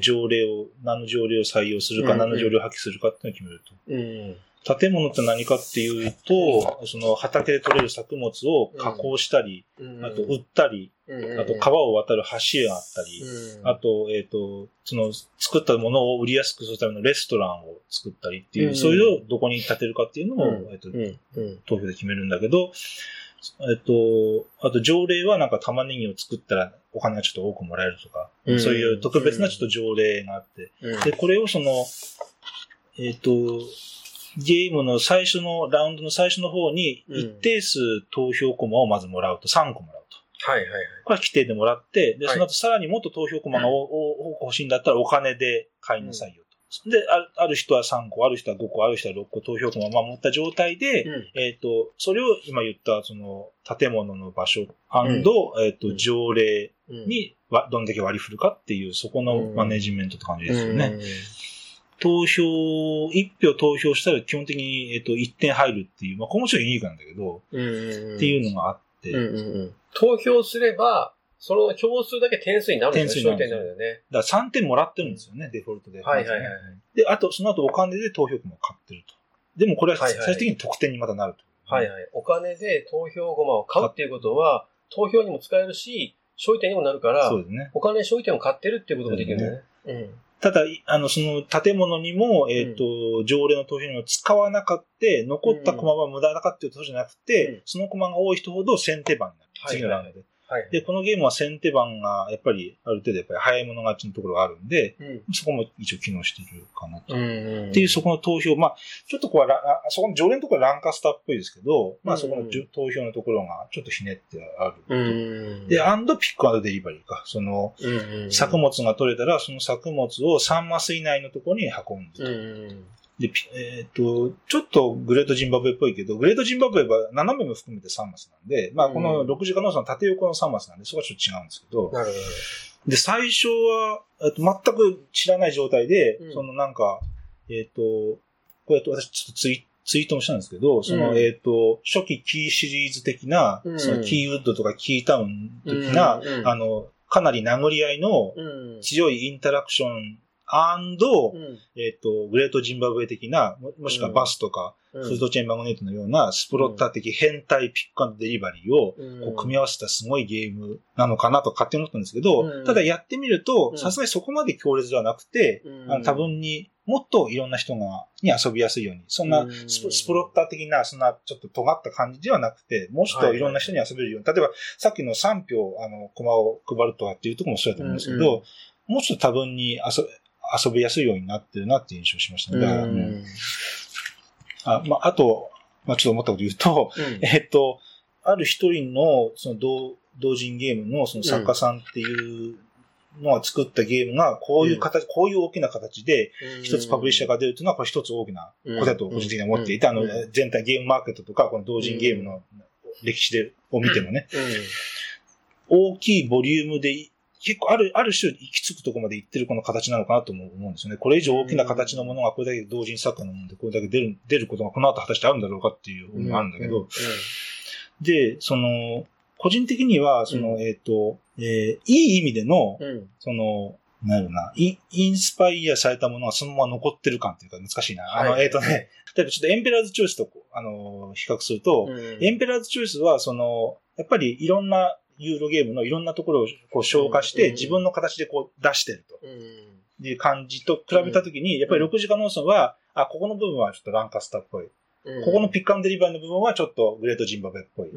条例を、何の条例を採用するか、何の条例を破棄するかっていうのを決めると。うん建物って何かっていうと、その畑で取れる作物を加工したり、あと売ったり、あと川を渡る橋があったり、あと、えっ、と、その作ったものを売りやすくするためのレストランを作ったりっていう、そういうのをどこに建てるかっていうのを、えっ、と、投票で決めるんだけど、えっと、あと条例はなんか玉ねぎを作ったらお金がちょっと多くもらえるとか、そういう特別なちょっと条例があって、で、これをその、えっと、ゲームの最初の、ラウンドの最初の方に、一定数投票コマをまずもらうと、3個もらうと。はいはいはい。これは規定でもらって、で、その後さらにもっと投票コマが多く欲しいんだったらお金で買いなさいよと。で、あるある人は3個、ある人は5個、ある人は6個投票コマを持った状態で、うん、えっ、と、それを今言ったその建物の場所、うん、えっ、と、条例にどんだけ割り振るかっていう、そこのマネジメントって感じですよね。うん投票、一票投票したら基本的に、えっと、1点入るっていう、まあ、この人ユニークなんだけど、うんうんうん、っていうのがあって、うんうんうん、投票すれば、その票数だけ点数になるんですよね。点数になるよね。だから3点もらってるんですよね、デフォルトで。はいはいはい。で、あと、その後お金で投票も買ってると。でもこれは最終的に得点にまたなると。はいはい。お金で投票駒を買うっていうことは、投票にも使えるし、消費点にもなるから、そうですね。お金で消費点を買ってるっていうこともできるんだよね。うん。ただ、あの、その建物にも、えっ、ー、と、うん、条例の投票にも使わなかった、残った駒は無駄だかっていうとじゃなくて、うん、その駒が多い人ほど先手番になる。次のラウンドで。はい、で、このゲームは先手番が、やっぱり、ある程度やっぱり早い者勝ちのところがあるんで、うん、そこも一応機能してるかなと。っていう、そこの投票、まあ、ちょっとこうは、そこの常連のところはランカスターっぽいですけど、まあ、そこの投票のところがちょっとひねってあるで、アンドピックアンドデリバリーか。その、作物が取れたら、その作物を3マス以内のところに運んでと。で、えっ、ー、と、ちょっとグレートジンバブエっぽいけど、グレートジンバブエは斜めも含めて3マスなんで、まあこの六次化農村の縦横の3マスなんで、そこはちょっと違うんですけど、なるほど。で、最初は、えっと、全く知らない状態で、うん、そのなんか、えっ、ー、と、こうやって私ちょっとツイツイートもしたんですけど、その、うん、えっ、ー、と、初期キーシリーズ的な、うん、そのキーウッドとかキータウン的な、あの、かなり殴り合いの強いインタラクションアンド、えっ、と、グレートジンバブエ的な、ももしくはバスとか、フードチェーンマグネットのようなスプロッター的変態ピックアンドデリバリーをこう組み合わせたすごいゲームなのかなと勝手に思ったんですけど、ただやってみると、さすがにそこまで強烈ではなくて、あの多分にもっといろんな人が、に遊びやすいように、そんなスプスプロッター的な、そんなちょっと尖った感じではなくて、もうちょっといろんな人に遊べるように、例えばさっきの3票、あの、コマを配るとかっていうところもそうだと思うんですけど、もうちょっと多分に遊遊びやすいようになってるなっていう印象しましたね。だから、うん、あ、まあ、あと、まあ、ちょっと思ったこと言うと、うん、えっと、ある一人の、その同、同人ゲームのその作家さんっていうのが作ったゲームが、こういう形、うん、こういう大きな形で、一つパブリッシャーが出るというのは、これ一つ大きなことだと個人的には思っていて、あの、全体ゲームマーケットとか、この同人ゲームの歴史で、を見てもね、大きいボリュームで結構ある、ある種行き着くところまで行ってるこの形なのかなと思うんですよね。これ以上大きな形のものがこれだけ同人作家のものでこれだけ出る、出ることがこの後果たしてあるんだろうかっていうのがあるんだけど、で、その、個人的には、その、うん、えっ、ー、と、えー、いい意味での、うん、その、なるな、イインスパイアされたものがそのまま残ってる感っていうか難しいな。あの、はい、えっ、ー、とね、例えばちょっとエンペラーズチョイスと、あの、比較すると、うん、エンペラーズチョイスは、その、やっぱりいろんなユーロゲームのいろんなところをこう消化して、自分の形でこう出してると。いう感じと比べたときに、やっぱり6時間ノーソンは、あ、ここの部分はちょっとランカスターっぽい。ここのピックアンデリバーの部分はちょっとグレートジンバブエっぽい。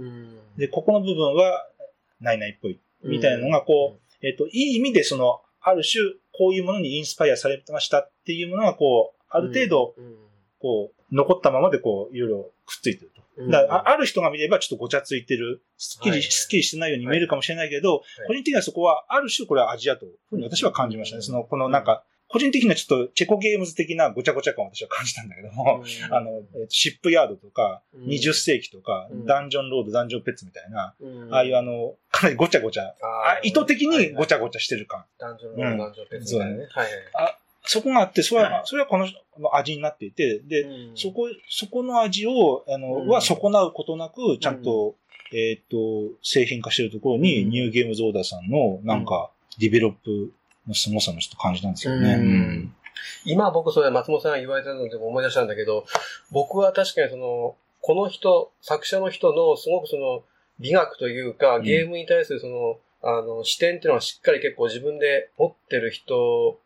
で、ここの部分はナイナイっぽい。みたいなのが、こう、えっ、と、いい意味でその、ある種、こういうものにインスパイアされましたっていうものが、こう、ある程度、こう、残ったままでこう、いろいろくっついてると。ある人が見ればちょっとごちゃついてる、すっきり、すっきりしてないように見えるかもしれないけど、個人的にはそこは、ある種これはアジアというふうに私は感じましたね。その、このなんか、個人的にはちょっとチェコゲームズ的なごちゃごちゃ感を私は感じたんだけども、うん、あの、シップヤードとか、20世紀とか、うん、ダンジョンロード、ダンジョンペッツみたいな、うん、ああいうあの、かなりごちゃごちゃ、あ意図的にごちゃごちゃしてる感。ダンジョンロード、ダンジョンペッツみたいなね。はい、あそこがあって、それは、それはこの味になっていて、で、そこ、そこの味を、あの、は損なうことなく、ちゃんと、えっ、と、製品化してるところに、ニューゲームズオーダーさんの、なんか、ディベロップの凄さのちょっと感じなんですよね。うん、今僕それ松本さんが言われたので思い出したんだけど、僕は確かにその、この人、作者の人のすごくその美学というか、ゲームに対するその、あの、視点っていうのはしっかり結構自分で持ってる人、うん、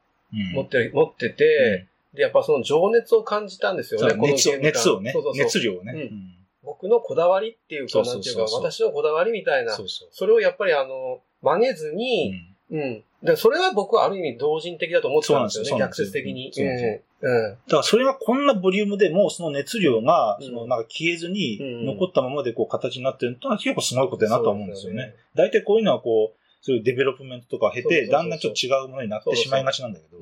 持ってる、持ってて、うん、で、やっぱその情熱を感じたんですよね、この熱を熱をね。そうそう熱量をね。僕のこだわりっていうか、なんていうか、私のこだわりみたいな、そうそう。それをやっぱりあの、曲げずに、うん。でそれは僕はある意味同人的だと思ってたんですよね、逆説的に。うん。だからそれがこんなボリュームでもその熱量が、そのなんか消えずに残ったままでこう形になってるのは結構すごいことだなと思うんですよね。大体こういうのはこう、そういうデベロップメントとか経て、だんだんちょっと違うものになってしまいがちなんだけど。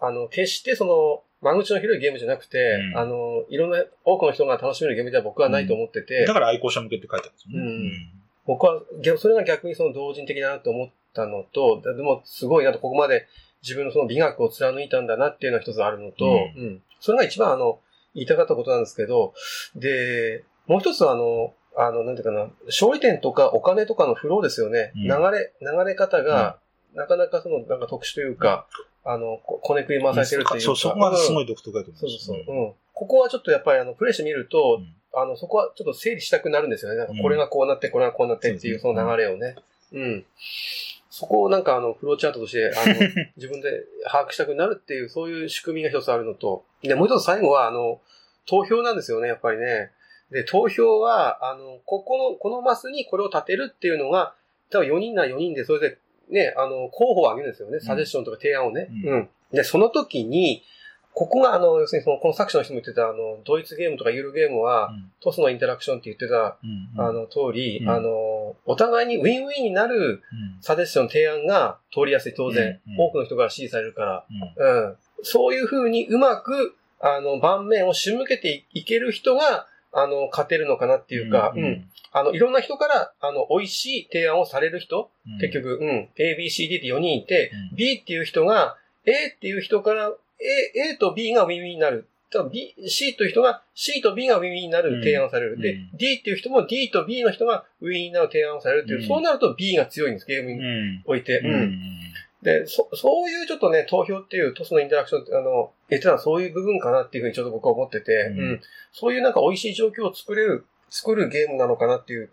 あの、決してその、間口の広いゲームじゃなくて、うん、あの、いろんな、多くの人が楽しめるゲームでは僕はないと思ってて。うん、だから愛好者向けって書いてあるんですよね。うん。僕は、それが逆にその同人的だなと思ったのと、でもすごいなと、ここまで自分のその美学を貫いたんだなっていうのが一つあるのと、うん。それが一番あの、言いたかったことなんですけど、で、もう一つあの、あの、なんていうかな、勝利点とかお金とかのフローですよね。流れ、流れ方が、なかなかその、なんか特殊というか、あの、こねくり回されてるっていうか。そう、そこがすごい独特だと思う、うん、そうそうそう。うん。ここはちょっとやっぱりあの、プレイしてみると、うん、あの、そこはちょっと整理したくなるんですよね。なんかこれがこうなって、これがこうなってっていうその流れをね。うん。そこをなんかあの、フローチャートとして、あの、自分で把握したくなるっていう、そういう仕組みが一つあるのと、で、もう一つ最後は、あの、投票なんですよね、やっぱりね。で、投票は、あの、ここの、このマスにこれを立てるっていうのが、多分4人なら4人で、それでね、あの、候補を挙げるんですよね。サジェッションとか提案をね。うん。うん、で、その時に、ここが、あの、要するにその、この作者の人も言ってた、あの、ドイツゲームとかユーロゲームは、うん、トスのインタラクションって言ってた、うんうん、あの、通り、うん、あの、お互いにウィンウィンになるサジェッション提案が通りやすい、当然。うん、多くの人から支持されるから。うん。そういうふうにうまく、あの、盤面を仕向けていける人が、あの、勝てるのかなっていうか、うん、うん。あの、いろんな人から、あの、美味しい提案をされる人、うん、結局、うん、A, B, C, D って4人いて、うん、B っていう人が、A っていう人から、A, A と B がウィンウィンになる。B、C という人が C と B がウィンウィンになる提案をされる。で、D っていう人も D と B の人がウィンウィンになる提案をされるっていう、そうなると B が強いんです、ゲームにおいて。うんで、そ、そういうちょっとね、投票っていうトスのインタラクションって、あの、言ってたのはそういう部分かなっていうふうにちょっと僕は思ってて、うん、うん、そういうなんか美味しい状況を作れる、作るゲームなのかなっていう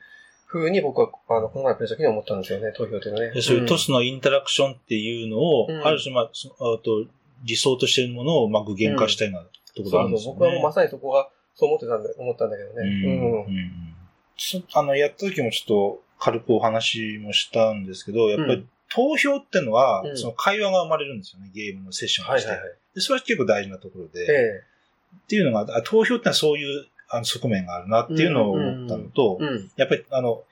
ふうに僕は、あの、今回プレゼントに思ったんですよね、投票っていうのね。そういうトスのインタラクションっていうのを、うん、ある種、まあ、あと、理想としているものを、まあ、具現化したいな、ところがあるんですよね。そうそう、僕はもうまさにそこが、そう思ってたんだ、思ったんだけどね。うん。うんうんあの、やった時もちょっと軽くお話もしたんですけど、やっぱり投票ってのは、その会話が生まれるんですよね、ゲームのセッションとして。はいはいはい、でそれは結構大事なところで、えー、っていうのが、投票ってのはそういうあの側面があるなっていうのを思ったのと、うんうんうん、やっぱりあの、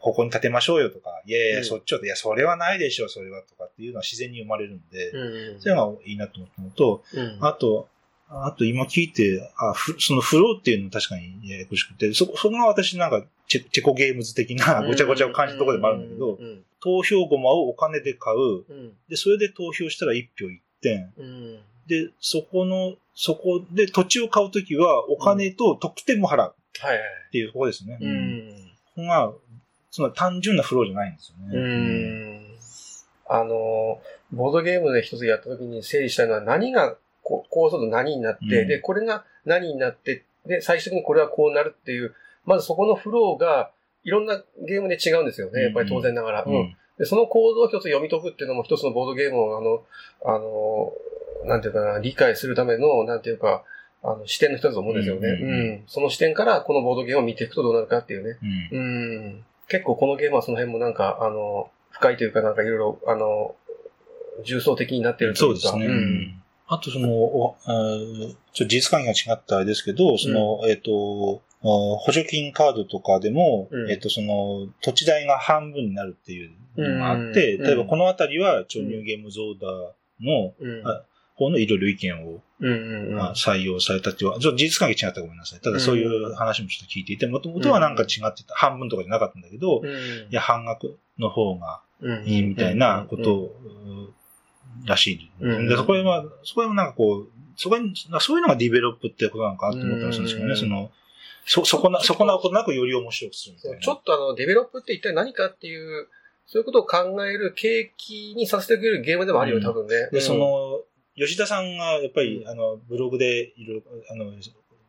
ここに立てましょうよとか、いやいや、そっちを、いや、それはないでしょう、それはとかっていうのは自然に生まれるんで、うんうん、そういうのがいいなと思ったのと、うん、あと、あと今聞いて、あそのフローっていうの確かにややこしくて、そ、そこが私なんかチェチェコゲームズ的なごちゃごちゃを感じたところでもあるんだけど、投票ゴマをお金で買う、で、それで投票したら1票1点、で、そこの、そこで土地を買うときはお金と得点も払う。はい。っていうところですね。うん。ここが、その単純なフローじゃないんですよね。うん。あの、ボードゲームで一つやったときに整理したいのは何がこう、こうすると何になって、うん、で、これが何になって、で、最終的にこれはこうなるっていう、まずそこのフローが、いろんなゲームで違うんですよね。やっぱり当然ながら。うん。で、その構造を一つ読み解くっていうのも一つのボードゲームを、あの、あの、なんていうかな、理解するための、なんていうか、あの、視点の一つと思うんですよね。うん、うん、その視点からこのボードゲームを見ていくとどうなるかっていうね。うん。うん結構このゲームはその辺もなんか、あの、深いというかなんかいろいろ、あの、重層的になってるというか。そうですね。うんあとその、おちょっと事実関係が違ったあれですけど、その、うん、えっ、ー、と、補助金カードとかでも、うん、えっ、ー、と、その、土地代が半分になるっていうのがあって、うん、例えばこのあたりは、ちょ、ニューゲームズオーダーの、方のいろいろ意見を、まあ、採用されたっていうのは、ちょっと事実関係違ったらごめんなさい。ただそういう話もちょっと聞いていて、もともとはなんか違ってた、半分とかじゃなかったんだけど、いや、半額の方がいいみたいなことらしい。で、そこは、そこはなんかこう、そこに、そういうのがディベロップってことなのかなと思ったりするんですけどね、その、そ、そこな、損なうことなくより面白くするみたいな。ちょっとあの、ディベロップって一体何かっていう、そういうことを考える契機にさせてくれるゲームでもあるよ、多分ね。で、その、吉田さんがやっぱり、あの、ブログでいろいろ、あの、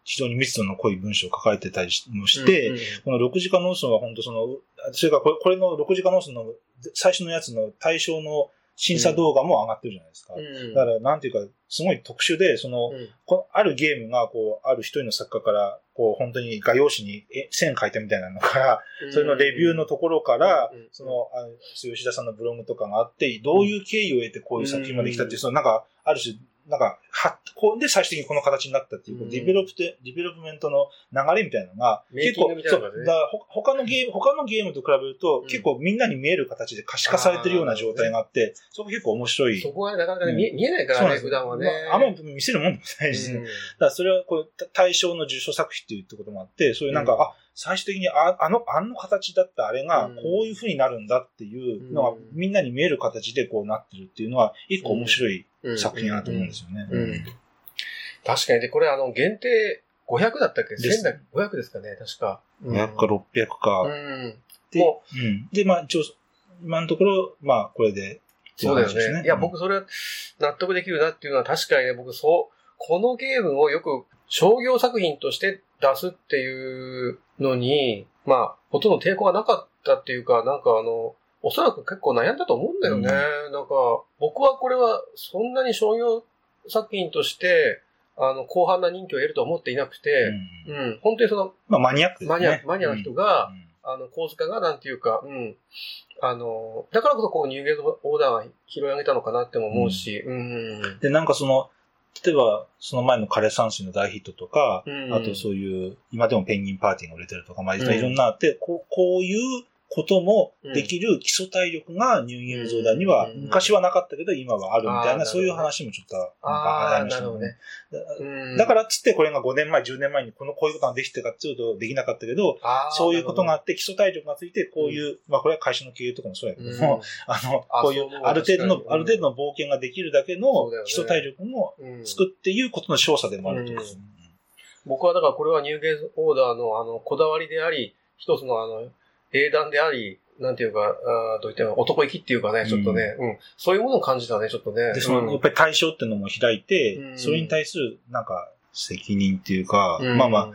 非常に密度の濃い文章を書かれてたりもして、うんうん、この六次化農村は本当その、それからこれの六次化農村の最初のやつの大賞の審査動画も上がってるじゃないですか。うん、だから、なんていうか、すごい特殊で、その、うん、このあるゲームが、こう、ある一人の作家から、こう、本当に画用紙に線書いたみたいなのから、それのレビューのところから、その、あ吉田さんのブログとかがあって、どういう経緯を得てこういう作品まで来たっていう、そのなんか、ある種、なんか、は、こうで最終的にこの形になったっていう、うん、 develop development の流れみたいなのが、結構、そう、だ他のゲーム、他のゲームと比べると、結構みんなに見える形で可視化されてるような状態があって、そこ結構面白い。そこはなかなかね、見えないからね、普段はね。あんま見せるもんもないし。ね。だからそれはこう、大賞の受賞作品っていうこともあって、そういうなんか、あ、最終的にああの、あの形だったあれが、こういう風になるんだっていうのが、みんなに見える形でこうなってるっていうのは、一個面白い作品だと思うんですよね。確かに。で、これあの、限定500だったっけ ?1000 だ500ですかね確か。500か600か。うん。で、うん、で、まあ、一応、今のところ、まあ、これで、そうだよね。いや、僕それは納得できるなっていうのは確かにね、僕そう、このゲームをよく商業作品として出すっていうのに、まあ、ほとんど抵抗がなかったっていうか、なんかあの、おそらく結構悩んだと思うんだよね。うん、なんか、僕はこれはそんなに商業作品として、あの、広範な人気を得ると思っていなくて、うん、うん、本当にその、まあマニアック、ね、マニア、マニアの人が、うん、あの、構図化がなんていうか、うん、あの、だからこそこう、ニューゲートオーダーが拾い上げたのかなっても思うし、うん。で、なんかその、例えば、その前の枯山水の大ヒットとか、うん、あとそういう、今でもペンギンパーティーが売れてるとか、まあいろんなあって、こうこういうこともできる基礎体力がニューゲーム増大には、昔はなかったけど今はあるみたいな、そういう話もちょっとありました。ね。だからっつってこれが5年前、10年前にこのこういうことができてかっていうとできなかったけど、そういうことがあって基礎体力がついてこういう、まあこれは会社の経営とかもそうやけども、あの、こういうある程度の、ある程度の冒険ができるだけの基礎体力もつくっていうことの少佐でもあると。僕はだからこれはニューゲームオーダーのあのこだわりであり、一つのあの英断であり、なんていうか、あどういった男行きっていうかね、ちょっとね、うん、うん、そういうものを感じたね、ちょっとね。で、その、やっぱり対象っていうのも開いて、うん、それに対する、なんか、責任っていうか、うん、まあまあ、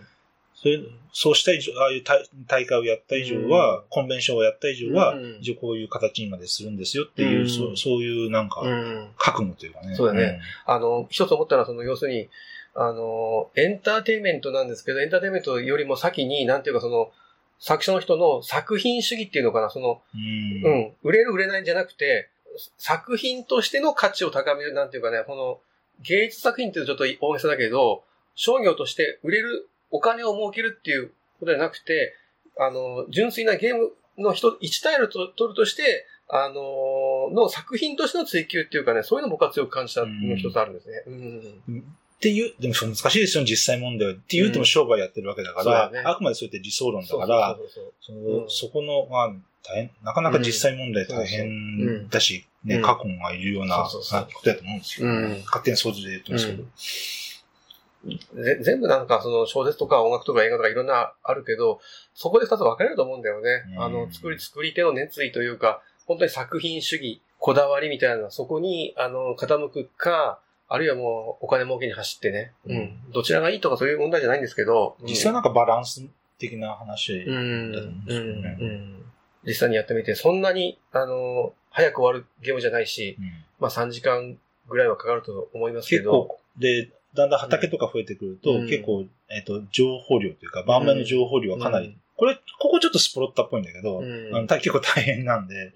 それそうした以上、ああいう大会をやった以上は、コンベンションをやった以上は、一応こういう形にまでするんですよっていう、そそういうなんか、覚悟というかね。そうだね。あの、一つ思ったのは、その、要するに、あの、エンターテイメントなんですけど、エンターテイメントよりも先に、なんていうかその、作者の人の作品主義っていうのかな、その、うん、うん、売れる売れないんじゃなくて、作品としての価値を高める、なんていうかね、この、芸術作品っていうとちょっと大げさだけど、商業として売れる、お金を儲けるっていうことじゃなくて、あの、純粋なゲームの一、一タイルと取るとして、あのの作品としての追求っていうかね、そういうの僕は強く感じたの一つあるんですね。うん、うんっていう、でも難しいですよ、実際問題は。って言うても商売やってるわけだから、うんね、あくまでそうやって理想論だから、そこの、まあ、大変、なかなか実際問題大変だし、うん、ね、過去がいるようなことやと思うんですよ。うん、勝手に想像で言ってますけど。全部なんかその小説とか音楽とか映画とかいろんなあるけど、そこで二つ分かれると思うんだよね。あの、作り、作り手の熱意というか、本当に作品主義、こだわりみたいな、そこに、あの、傾くか、あるいはもうお金儲けに走ってね、うん。どちらがいいとかそういう問題じゃないんですけど。実際なんかバランス的な話だと思うんですよね。うん。うん、実際にやってみて、そんなに、あの、早く終わるゲームじゃないし、うん、まあ3時間ぐらいはかかると思いますけど。結構、で、だんだん畑とか増えてくると、うん、結構、えっ、ー、と、情報量というか、盤面の情報量はかなり、うん、これ、ここちょっとスポロッタっぽいんだけど、結構大変なんで、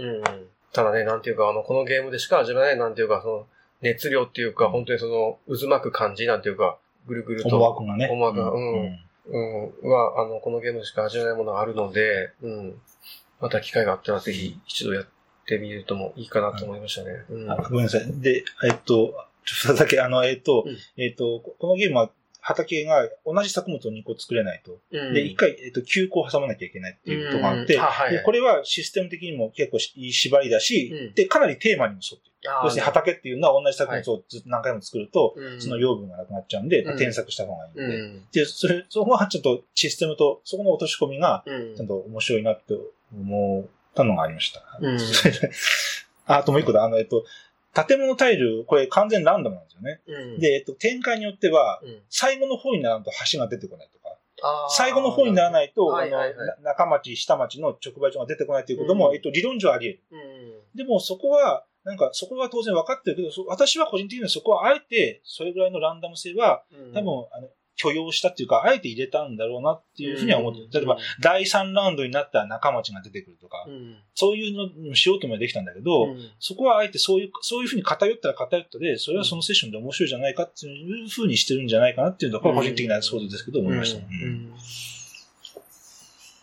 ただね、なんていうか、あの、このゲームでしか味わえない、なんていうか、その、熱量っていうか、本当にその、渦巻く感じなんていうか、ぐるぐると。思惑がね。思惑が、うん。うん、は、あの、このゲームしか味わえないものがあるので、うん。また機会があったらぜひ一度やってみるともいいかなと思いましたね。うん、ごめんなさい。で、えっと、ちょっとだけ、あの、えっ、と、うんえっ、と、このゲームは畑が同じ作物を2個作れないと。で、1回、えっ、と、9個挟まなきゃいけないっていうことがあって、うん。あはいはい。でこれはシステム的にも結構いい縛りだし、うん。で、かなりテーマにも沿って。要するに畑っていうのは同じ作物をずっと何回も作ると、うん。その養分がなくなっちゃうんで、うん。添削した方がいいんで。うん。で、それ、そこはちょっとシステムと、そこの落とし込みが、うん。ちゃんと面白いなって思ったのがありました。あともう一個だ、あの、えっと、建物タイル、これ完全ランダムなんですよね。うん、で、えっと、展開によっては、うん最後の方にならんと橋が出てこないとか、最後の方にならないと、はいはいはいあの、な中町、下町の直売所が出てこないということも、うんえっと、理論上あり得る。うん。でも、そこは、なんか、そこは当然分かってるけど、そ私は個人的にはそこはあえて、それぐらいのランダム性は、うん多分、あの、許容したっていうか、あえて入れたんだろうなっていうふうには思ってる。うん例えば、第3ラウンドになったら中町が出てくるとか、うん。そういうのにしようともできたんだけど、うんそこはあえてそういう、そういうふうに偏ったら偏ったで、それはそのセッションで面白いじゃないかっていうふうにしてるんじゃないかなっていうのは、これは個人的な想像ですけど、思いました。